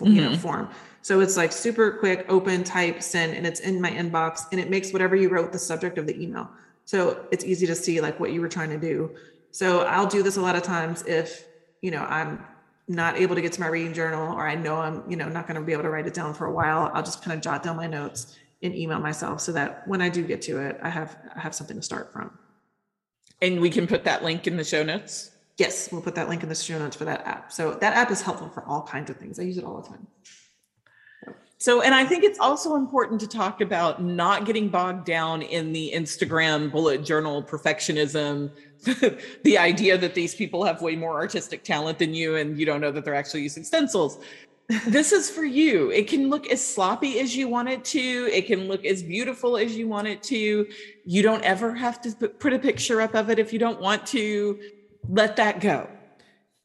you know mm-hmm. form. So it's like super quick, open, type, send, and it's in my inbox and it makes whatever you wrote the subject of the email. So it's easy to see like what you were trying to do. So I'll do this a lot of times if, you know, I'm not able to get to my reading journal or I know I'm, you know, not going to be able to write it down for a while, I'll just kind of jot down my notes and email myself so that when I do get to it, I have I have something to start from. And we can put that link in the show notes. Yes, we'll put that link in the show notes for that app. So that app is helpful for all kinds of things. I use it all the time. So, and I think it's also important to talk about not getting bogged down in the Instagram bullet journal perfectionism, the idea that these people have way more artistic talent than you and you don't know that they're actually using stencils. this is for you. It can look as sloppy as you want it to. It can look as beautiful as you want it to. You don't ever have to put a picture up of it if you don't want to. Let that go.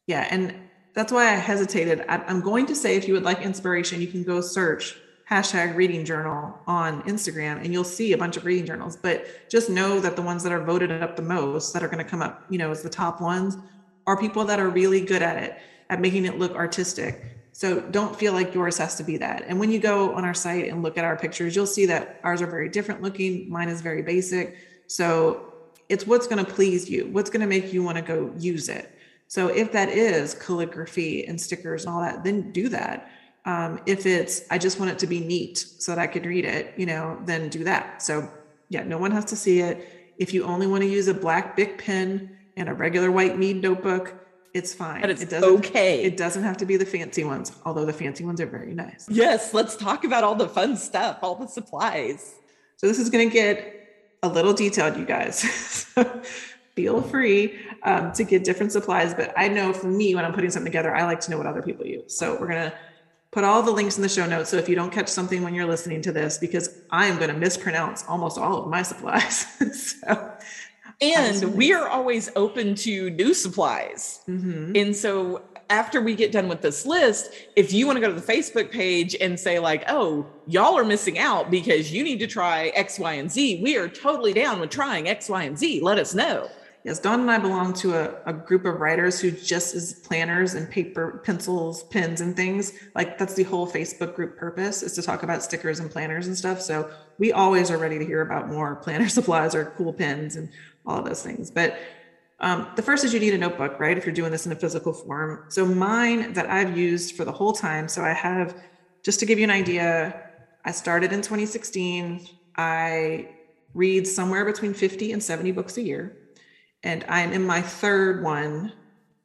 Yeah. And that's why I hesitated. I'm going to say if you would like inspiration, you can go search hashtag reading journal on Instagram and you'll see a bunch of reading journals. But just know that the ones that are voted up the most, that are going to come up, you know, as the top ones, are people that are really good at it, at making it look artistic. So don't feel like yours has to be that. And when you go on our site and look at our pictures, you'll see that ours are very different looking. Mine is very basic. So it's what's going to please you, what's going to make you want to go use it. So if that is calligraphy and stickers and all that, then do that. Um, if it's I just want it to be neat so that I can read it, you know, then do that. So yeah, no one has to see it. If you only want to use a black Bic pen and a regular white Mead notebook, it's fine. But it's it doesn't, okay. It doesn't have to be the fancy ones, although the fancy ones are very nice. Yes, let's talk about all the fun stuff, all the supplies. So this is going to get a little detailed, you guys. so feel free um, to get different supplies. But I know for me, when I'm putting something together, I like to know what other people use. So we're going to put all the links in the show notes. So if you don't catch something when you're listening to this, because I am going to mispronounce almost all of my supplies. so, and we are always open to new supplies. Mm-hmm. And so after we get done with this list, if you want to go to the Facebook page and say, like, oh, y'all are missing out because you need to try X, Y, and Z, we are totally down with trying X, Y, and Z. Let us know. Yes, Dawn and I belong to a, a group of writers who just is planners and paper, pencils, pens, and things. Like that's the whole Facebook group purpose is to talk about stickers and planners and stuff. So we always are ready to hear about more planner supplies or cool pens and all of those things. But um, the first is you need a notebook, right? If you're doing this in a physical form. So mine that I've used for the whole time. So I have, just to give you an idea, I started in 2016. I read somewhere between 50 and 70 books a year and I'm in my third one,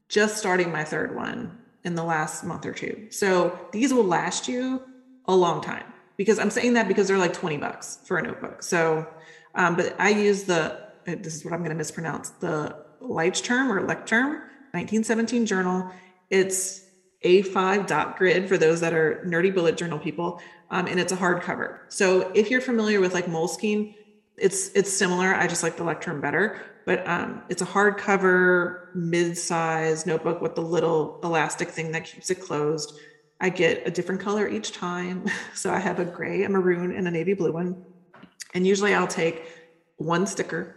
just starting my third one in the last month or two. So these will last you a long time because I'm saying that because they're like 20 bucks for a notebook. So, um, but I use the, this is what I'm going to mispronounce, the Leuchtturm or Lecterm 1917 journal. It's A5 dot grid for those that are nerdy bullet journal people. Um, and it's a hardcover. So if you're familiar with like Moleskine, it's it's similar. I just like the Lecterm better but um, it's a hardcover mid-size notebook with the little elastic thing that keeps it closed. I get a different color each time. So I have a gray, a maroon, and a navy blue one. And usually I'll take one sticker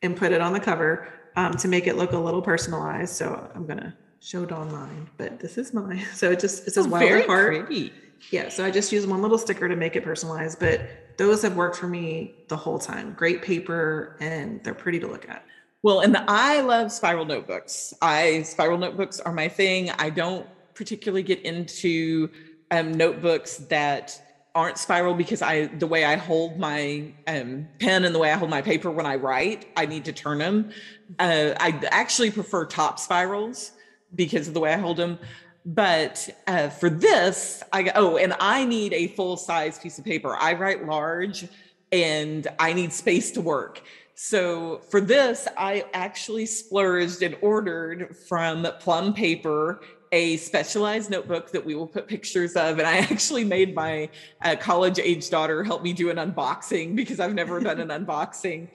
and put it on the cover um, to make it look a little personalized. So I'm gonna show Dawn mine, but this is mine. So it just it says oh, Wild Heart. Pretty. Yeah, so I just use one little sticker to make it personalized, but those have worked for me the whole time. Great paper and they're pretty to look at. Well, and I love spiral notebooks. I spiral notebooks are my thing. I don't particularly get into um, notebooks that aren't spiral because I the way I hold my um, pen and the way I hold my paper when I write, I need to turn them. Uh, I actually prefer top spirals because of the way I hold them. But uh, for this, I oh, and I need a full size piece of paper. I write large, and I need space to work. So for this, I actually splurged and ordered from Plum Paper a specialized notebook that we will put pictures of. And I actually made my uh, college age daughter help me do an unboxing because I've never done an unboxing.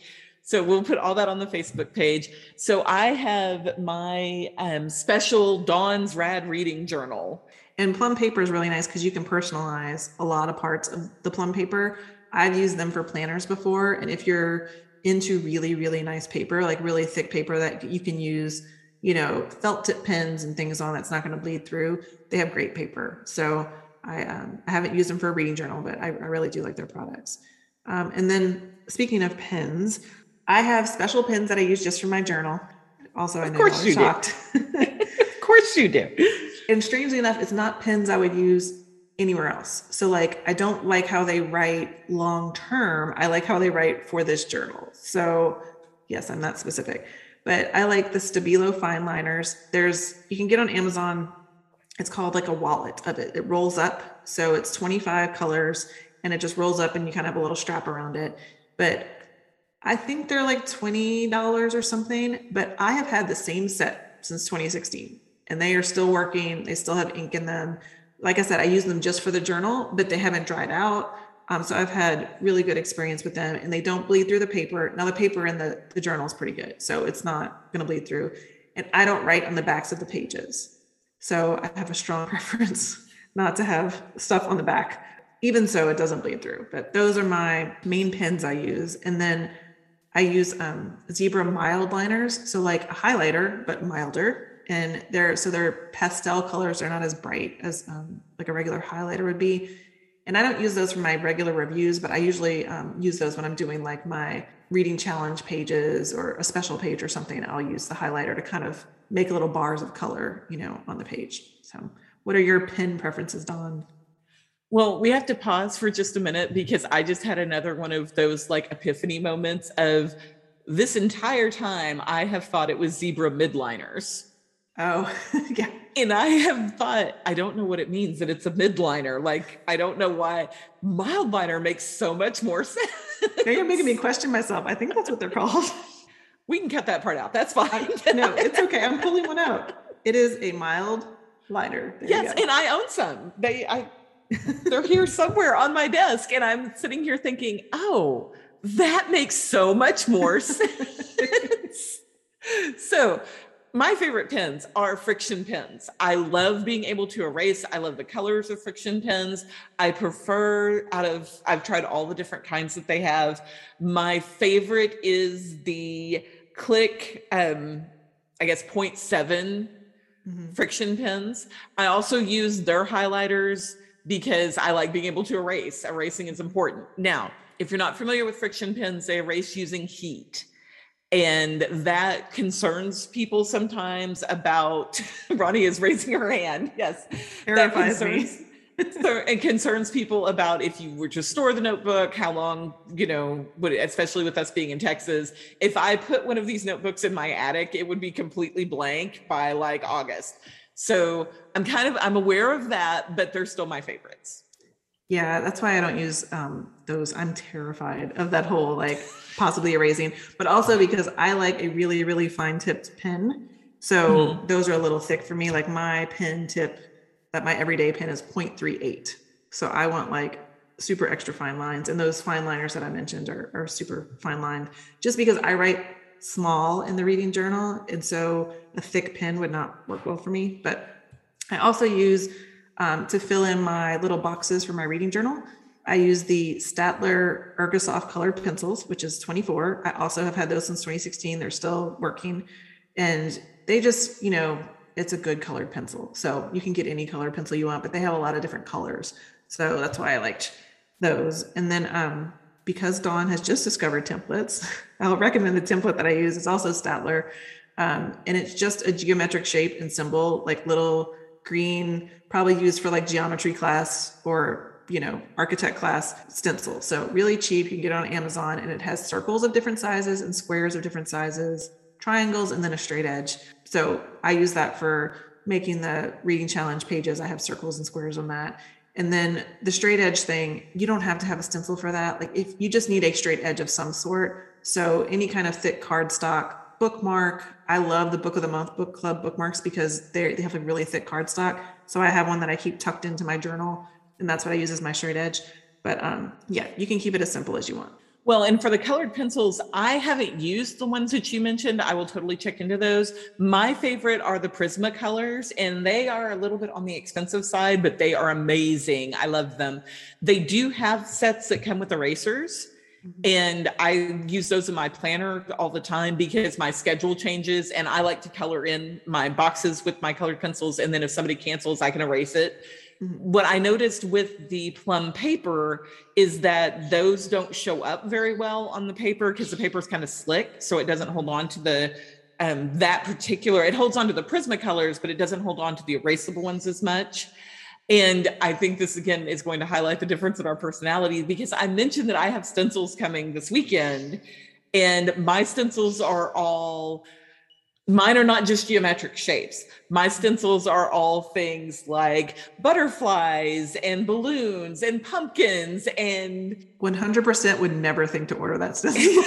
So we'll put all that on the Facebook page. So I have my um, special Dawn's Rad Reading Journal. And plum paper is really nice because you can personalize a lot of parts of the plum paper. I've used them for planners before. And if you're into really, really nice paper, like really thick paper that you can use, you know, felt tip pens and things on that's not going to bleed through. They have great paper. So I, um, I haven't used them for a reading journal, but I, I really do like their products. Um, and then speaking of pens, I have special pens that I use just for my journal. Also, I know of course you shocked. of course you do. And strangely enough, it's not pens I would use anywhere else. So like I don't like how they write long term. I like how they write for this journal. So yes, I'm that specific. But I like the Stabilo fine liners. There's you can get on Amazon. It's called like a wallet of it. It rolls up So it's 25 colors and it just rolls up and you kind of have a little strap around it. But I think they're like $20 or something. But I have had the same set since 2016 and they are still working. They still have ink in them. Like I said, I use them just for the journal, but they haven't dried out. Um, so I've had really good experience with them and they don't bleed through the paper. Now the paper in the, the journal is pretty good. So it's not going to bleed through. And I don't write on the backs of the pages. So I have a strong preference not to have stuff on the back. Even so, it doesn't bleed through. But those are my main pens I use. And then I use um, zebra mild liners. So like a highlighter, but milder. And they're so they're pastel colors. They're not as bright as um, like a regular highlighter would be and I don't use those for my regular reviews, but I usually um, use those when I'm doing like my reading challenge pages or a special page or something. I'll use the highlighter to kind of make little bars of color, you know, on the page. So, what are your pen preferences, Dawn? Well, we have to pause for just a minute because I just had another one of those like epiphany moments of this entire time I have thought it was zebra midliners. Oh, yeah. And I have thought, I don't know what it means that it's a midliner. Like, I don't know why mildliner makes so much more sense. Now you're making me question myself. I think that's what they're called. We can cut that part out. That's fine. I, no, it's okay. I'm pulling one out. It is a mild liner. There yes, and I own some. They I they're here somewhere on my desk. And I'm sitting here thinking, oh, that makes so much more sense. so my favorite pens are friction pens. I love being able to erase. I love the colors of friction pens. I prefer out of I've tried all the different kinds that they have. My favorite is the Click um I guess 0.7 mm-hmm. friction pens. I also use their highlighters because I like being able to erase. Erasing is important. Now, if you're not familiar with friction pens, they erase using heat and that concerns people sometimes about ronnie is raising her hand yes that concerns, me. it concerns people about if you were to store the notebook how long you know would especially with us being in texas if i put one of these notebooks in my attic it would be completely blank by like august so i'm kind of i'm aware of that but they're still my favorites yeah that's why i don't use um, those i'm terrified of that whole like possibly erasing, but also because I like a really, really fine tipped pen. So mm-hmm. those are a little thick for me. Like my pen tip, that my everyday pen is 0.38. So I want like super extra fine lines. And those fine liners that I mentioned are, are super fine lined just because I write small in the reading journal. And so a thick pen would not work well for me. But I also use um, to fill in my little boxes for my reading journal. I use the Staedtler Ergosoft colored pencils, which is 24. I also have had those since 2016. They're still working. And they just, you know, it's a good colored pencil. So you can get any colored pencil you want, but they have a lot of different colors. So that's why I liked those. And then um, because Dawn has just discovered templates, I'll recommend the template that I use. It's also Staedtler. Um, and it's just a geometric shape and symbol, like little green, probably used for like geometry class or you know, architect class stencil. So really cheap. You can get it on Amazon and it has circles of different sizes and squares of different sizes, triangles, and then a straight edge. So I use that for making the reading challenge pages. I have circles and squares on that. And then the straight edge thing, you don't have to have a stencil for that. Like if you just need a straight edge of some sort. So any kind of thick cardstock bookmark. I love the book of the month book club bookmarks because they they have a really thick cardstock. So I have one that I keep tucked into my journal and that's what I use as my straight edge. But um, yeah, you can keep it as simple as you want. Well, and for the colored pencils, I haven't used the ones that you mentioned. I will totally check into those. My favorite are the Prismacolors, and they are a little bit on the expensive side, but they are amazing. I love them. They do have sets that come with erasers. Mm-hmm. And I use those in my planner all the time because my schedule changes and I like to color in my boxes with my colored pencils. And then if somebody cancels, I can erase it what I noticed with the plum paper is that those don't show up very well on the paper because the paper is kind of slick, so it doesn't hold on to the um, that particular. It holds on to the Prismacolors, but it doesn't hold on to the erasable ones as much. And I think this again is going to highlight the difference in our personality because I mentioned that I have stencils coming this weekend, and my stencils are all Mine are not just geometric shapes. My stencils are all things like butterflies and balloons and pumpkins and 100% would never think to order that stencil.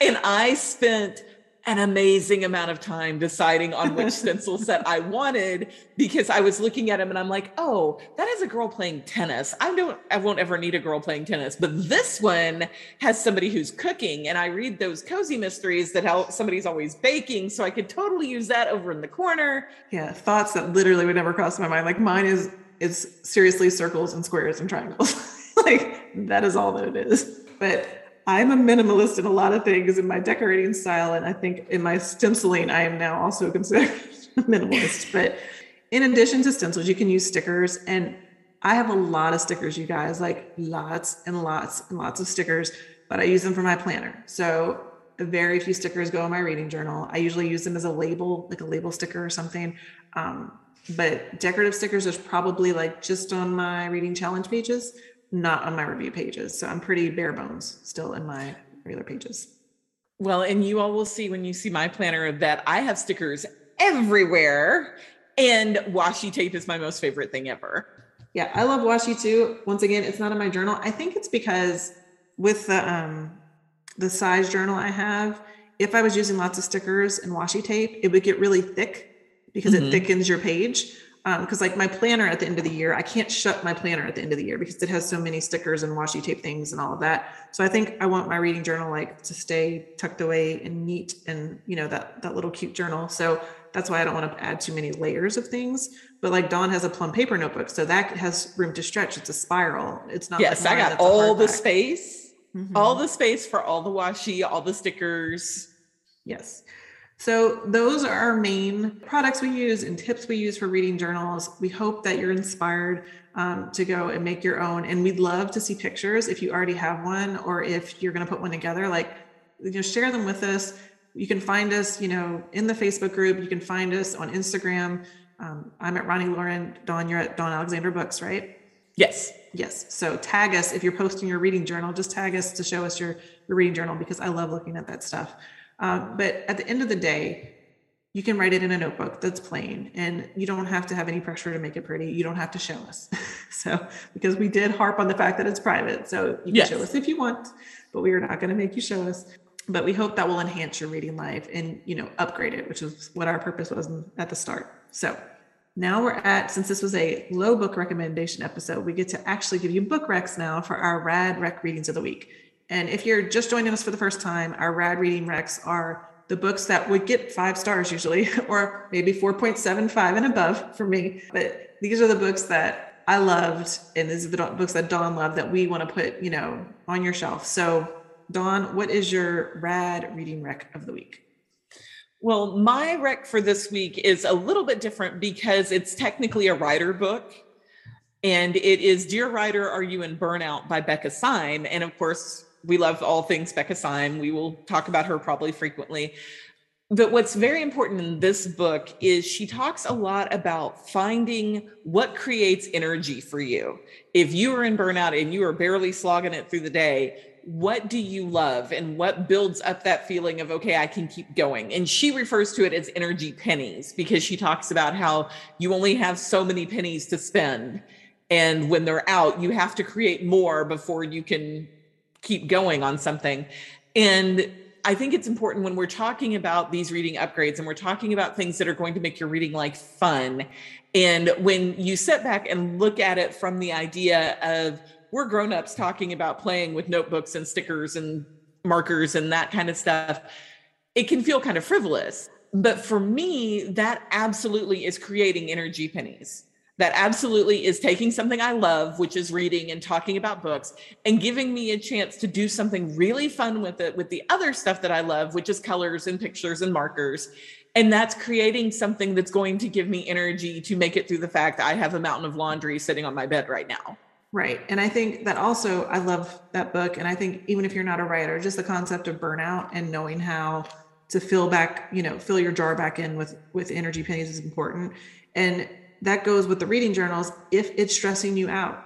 And I spent an amazing amount of time deciding on which stencil set I wanted because I was looking at him and I'm like, oh, that is a girl playing tennis. I don't, I won't ever need a girl playing tennis, but this one has somebody who's cooking. And I read those cozy mysteries that how somebody's always baking. So I could totally use that over in the corner. Yeah. Thoughts that literally would never cross my mind. Like mine is, is seriously circles and squares and triangles. like that is all that it is. But I'm a minimalist in a lot of things in my decorating style. And I think in my stenciling, I am now also considered a minimalist. But in addition to stencils, you can use stickers. And I have a lot of stickers, you guys, like lots and lots and lots of stickers, but I use them for my planner. So very few stickers go in my reading journal. I usually use them as a label, like a label sticker or something. Um, but decorative stickers is probably like just on my reading challenge pages not on my review pages. So I'm pretty bare bones still in my regular pages. Well, and you all will see when you see my planner that I have stickers everywhere, and washi tape is my most favorite thing ever. Yeah, I love washi too. Once again, it's not in my journal. I think it's because with the um the size journal I have, if I was using lots of stickers and washi tape, it would get really thick because mm-hmm. it thickens your page because um, like my planner at the end of the year, I can't shut my planner at the end of the year because it has so many stickers and washi tape things and all of that. So I think I want my reading journal like to stay tucked away and neat and you know that that little cute journal. So that's why I don't want to add too many layers of things. But like Dawn has a plum paper notebook, so that has room to stretch. It's a spiral. It's not. Yes, like I got all the space, mm-hmm. all the space for all the washi, all the stickers. Yes. So, those are our main products we use and tips we use for reading journals. We hope that you're inspired um, to go and make your own. And we'd love to see pictures if you already have one or if you're going to put one together. Like, you know, share them with us. You can find us, you know, in the Facebook group. You can find us on Instagram. Um, I'm at Ronnie Loren. Dawn, you're at Dawn Alexander Books, right? Yes. Yes. So tag us if you're posting your reading journal. Just tag us to show us your, your reading journal because I love looking at that stuff. Um, but at the end of the day, you can write it in a notebook that's plain and you don't have to have any pressure to make it pretty. You don't have to show us. so, because we did harp on the fact that it's private. So, you can yes. show us if you want, but we are not going to make you show us. But we hope that will enhance your reading life and, you know, upgrade it, which is what our purpose was at the start. So, now we're at, since this was a low book recommendation episode, we get to actually give you book recs now for our rad rec readings of the week. And if you're just joining us for the first time, our rad reading recs are the books that would get five stars usually, or maybe 4.75 and above for me. But these are the books that I loved, and these are the books that Dawn loved that we want to put, you know, on your shelf. So, Dawn, what is your rad reading rec of the week? Well, my rec for this week is a little bit different because it's technically a writer book. And it is Dear Writer, Are You in Burnout by Becca Syme. And of course, we love all things Becca Syme. We will talk about her probably frequently. But what's very important in this book is she talks a lot about finding what creates energy for you. If you are in burnout and you are barely slogging it through the day, what do you love and what builds up that feeling of okay i can keep going and she refers to it as energy pennies because she talks about how you only have so many pennies to spend and when they're out you have to create more before you can keep going on something. And I think it's important when we're talking about these reading upgrades and we're talking about things that are going to make your reading life fun. And when you sit back and look at it from the idea of we're grown-ups talking about playing with notebooks and stickers and markers and that kind of stuff, it can feel kind of frivolous. But for me, that absolutely is creating energy pennies that absolutely is taking something I love, which is reading and talking about books, and giving me a chance to do something really fun with it with the other stuff that I love, which is colors and pictures and markers. And that's creating something that's going to give me energy to make it through the fact that I have a mountain of laundry sitting on my bed right now. Right. And I think that also, I love that book. And I think even if you're not a writer, just the concept of burnout and knowing how to fill back, you know, fill your jar back in with with energy pennies is important. And that goes with the reading journals. If it's stressing you out,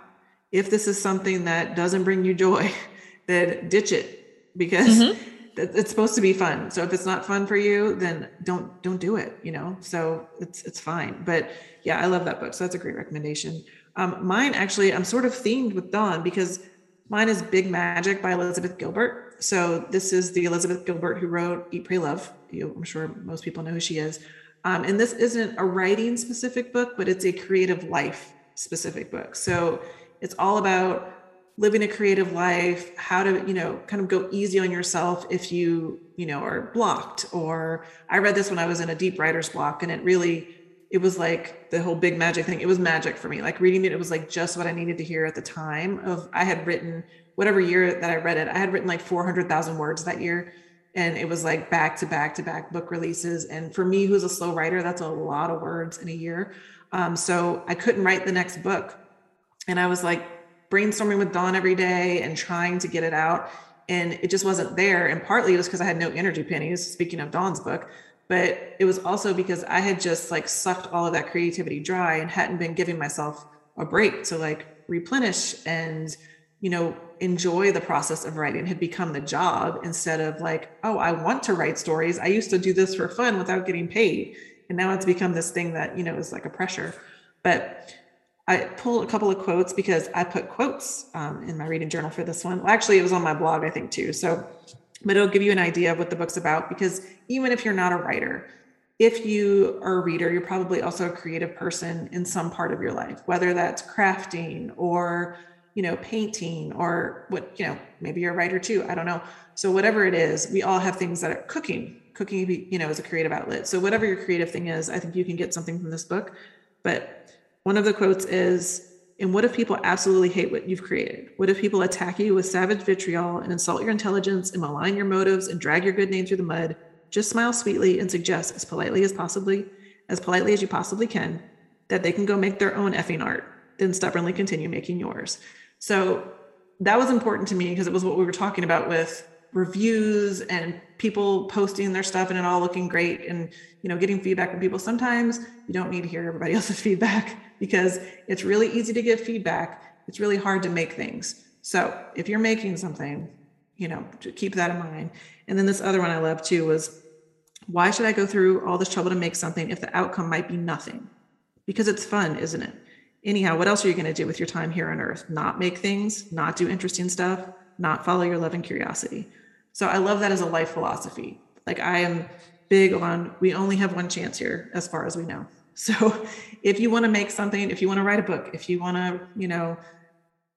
if this is something that doesn't bring you joy, then ditch it because mm-hmm. it's supposed to be fun. So if it's not fun for you, then don't don't do it. You know, so it's it's fine. But yeah, I love that book. So that's a great recommendation. Um, mine actually, I'm sort of themed with Dawn because mine is Big Magic by Elizabeth Gilbert. So this is the Elizabeth Gilbert who wrote Eat, Pray, Love. You, I'm sure most people know who she is. Um, and this isn't a writing specific book, but it's a creative life specific book. So it's all about living a creative life how to you know kind of go easy on yourself if you you know are blocked or i read this when i was in a deep writer's block and it really it was like the whole big magic thing. It was magic for me. Like reading it it was like just what i needed to hear at the time of i had written whatever year that i read it i had written like 400000 words that year and it was like back to back to back book releases and for me who's a slow writer that's a lot of words in a year um, so i couldn't write the next book and i was like brainstorming with Dawn every day and trying to get it out. And it just wasn't there. And partly it was because I had no energy pennies, speaking of Dawn's book, but it was also because I had just like sucked all of that creativity dry and hadn't been giving myself a break to like replenish and, you know, enjoy the process of writing had become the job instead of like, oh, I want to write stories. I used to do this for fun without getting paid. And now it's become this thing that, you know, is like a pressure. But I pulled a couple of quotes because I put quotes um, in my reading journal for this one. Well, actually, it was on my blog, I think, too. So, but it'll give you an idea of what the book's about because even if you're not a writer, if you are a reader, you're probably also a creative person in some part of your life, whether that's crafting or you know painting or what you know maybe you're a writer too i don't know so whatever it is we all have things that are cooking cooking you know is a creative outlet so whatever your creative thing is i think you can get something from this book but one of the quotes is, and what if people absolutely hate what you've created? What if people attack you with savage vitriol and insult your intelligence and malign your motives and drag your good name through the mud? Just smile sweetly and suggest as politely as possibly, as politely as you possibly can, that they can go make their own effing art, then stubbornly continue making yours. So that was important to me because it was what we were talking about with reviews and people posting their stuff and it all looking great and you know getting feedback from people. Sometimes you don't need to hear everybody else's feedback because it's really easy to give feedback. It's really hard to make things. So if you're making something you know keep that in mind. And then this other one i love too was why should i go through all this trouble to make something if the outcome might be nothing? Because it's fun isn't it anyhow what else are you going to do with your time here on earth not make things not do interesting stuff not follow your love and curiosity so I love that as a life philosophy. Like I am big on we only have one chance here as far as we know. So if you want to make something, if you want to write a book, if you want to, you know,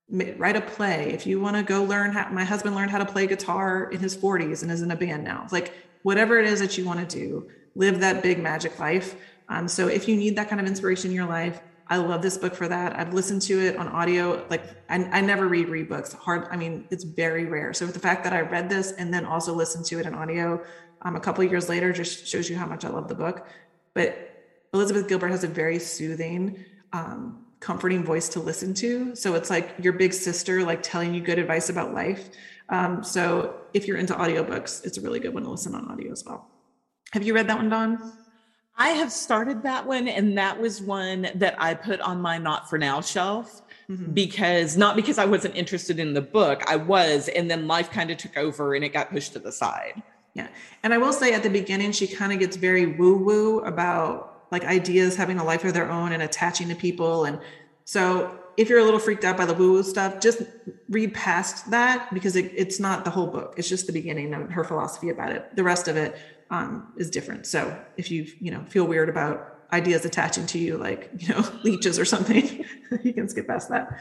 write a play, if you want to go learn how my husband learned how to play guitar in his 40s and is in a band now. Like whatever it is that you want to do, live that big magic life. Um, so if you need that kind of inspiration in your life, I love this book for that. I've listened to it on audio. Like I, I never read read books. Hard. I mean, it's very rare. So the fact that I read this and then also listened to it in audio um, a couple years later just shows you how much I love the book. But Elizabeth Gilbert has a very soothing, um, comforting voice to listen to. So it's like your big sister, like telling you good advice about life. Um, so if you're into audiobooks, it's a really good one to listen on audio as well. Have you read that one, Dawn? I have started that one, and that was one that I put on my not for now shelf mm-hmm. because not because I wasn't interested in the book, I was, and then life kind of took over and it got pushed to the side. Yeah. And I will say at the beginning, she kind of gets very woo woo about like ideas having a life of their own and attaching to people. And so if you're a little freaked out by the woo woo stuff, just read past that because it, it's not the whole book. It's just the beginning of her philosophy about it. The rest of it um, is different. So if you you know feel weird about ideas attaching to you, like you know leeches or something, you can skip past that.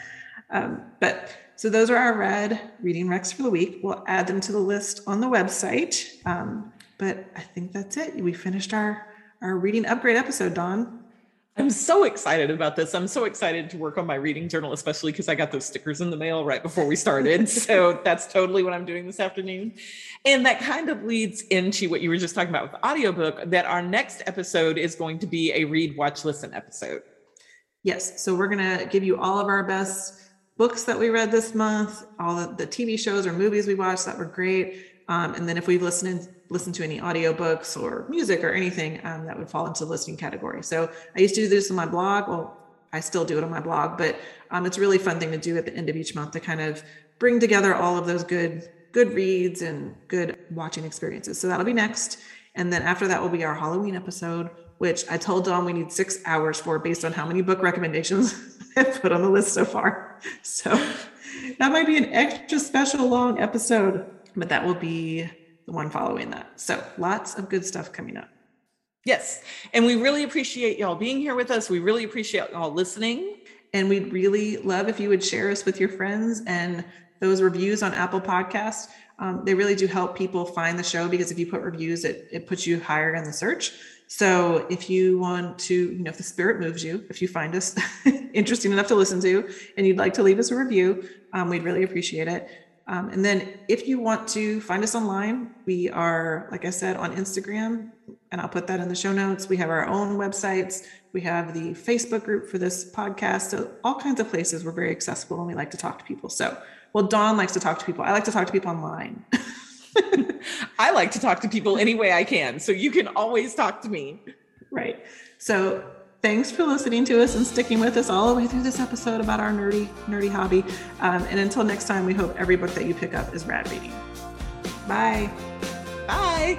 Um, but so those are our rad reading recs for the week. We'll add them to the list on the website. Um, but I think that's it. We finished our our reading upgrade episode, Dawn. I'm so excited about this. I'm so excited to work on my reading journal, especially because I got those stickers in the mail right before we started. so that's totally what I'm doing this afternoon. And that kind of leads into what you were just talking about with the audiobook that our next episode is going to be a read, watch, listen episode. Yes. So we're going to give you all of our best books that we read this month, all of the TV shows or movies we watched that were great. Um, and then if we've listened listen to any audiobooks or music or anything um, that would fall into the listening category. So I used to do this on my blog. Well, I still do it on my blog, but um, it's a really fun thing to do at the end of each month to kind of bring together all of those good good reads and good watching experiences. So that'll be next. And then after that will be our Halloween episode, which I told Dawn we need six hours for based on how many book recommendations I've put on the list so far. So that might be an extra special long episode, but that will be the one following that. So lots of good stuff coming up. Yes. And we really appreciate y'all being here with us. We really appreciate y'all listening. And we'd really love if you would share us with your friends and those reviews on Apple Podcasts. Um, they really do help people find the show because if you put reviews, it, it puts you higher in the search. So if you want to, you know, if the spirit moves you, if you find us interesting enough to listen to and you'd like to leave us a review, um, we'd really appreciate it. Um, and then if you want to find us online, we are, like I said, on Instagram, and I'll put that in the show notes. We have our own websites. We have the Facebook group for this podcast. So all kinds of places. We're very accessible and we like to talk to people. So, well, Dawn likes to talk to people. I like to talk to people online. I like to talk to people any way I can. So you can always talk to me. Right. So thanks for listening to us and sticking with us all the way through this episode about our nerdy, nerdy hobby. Um, and until next time, we hope every book that you pick up is rad reading. Bye. Bye.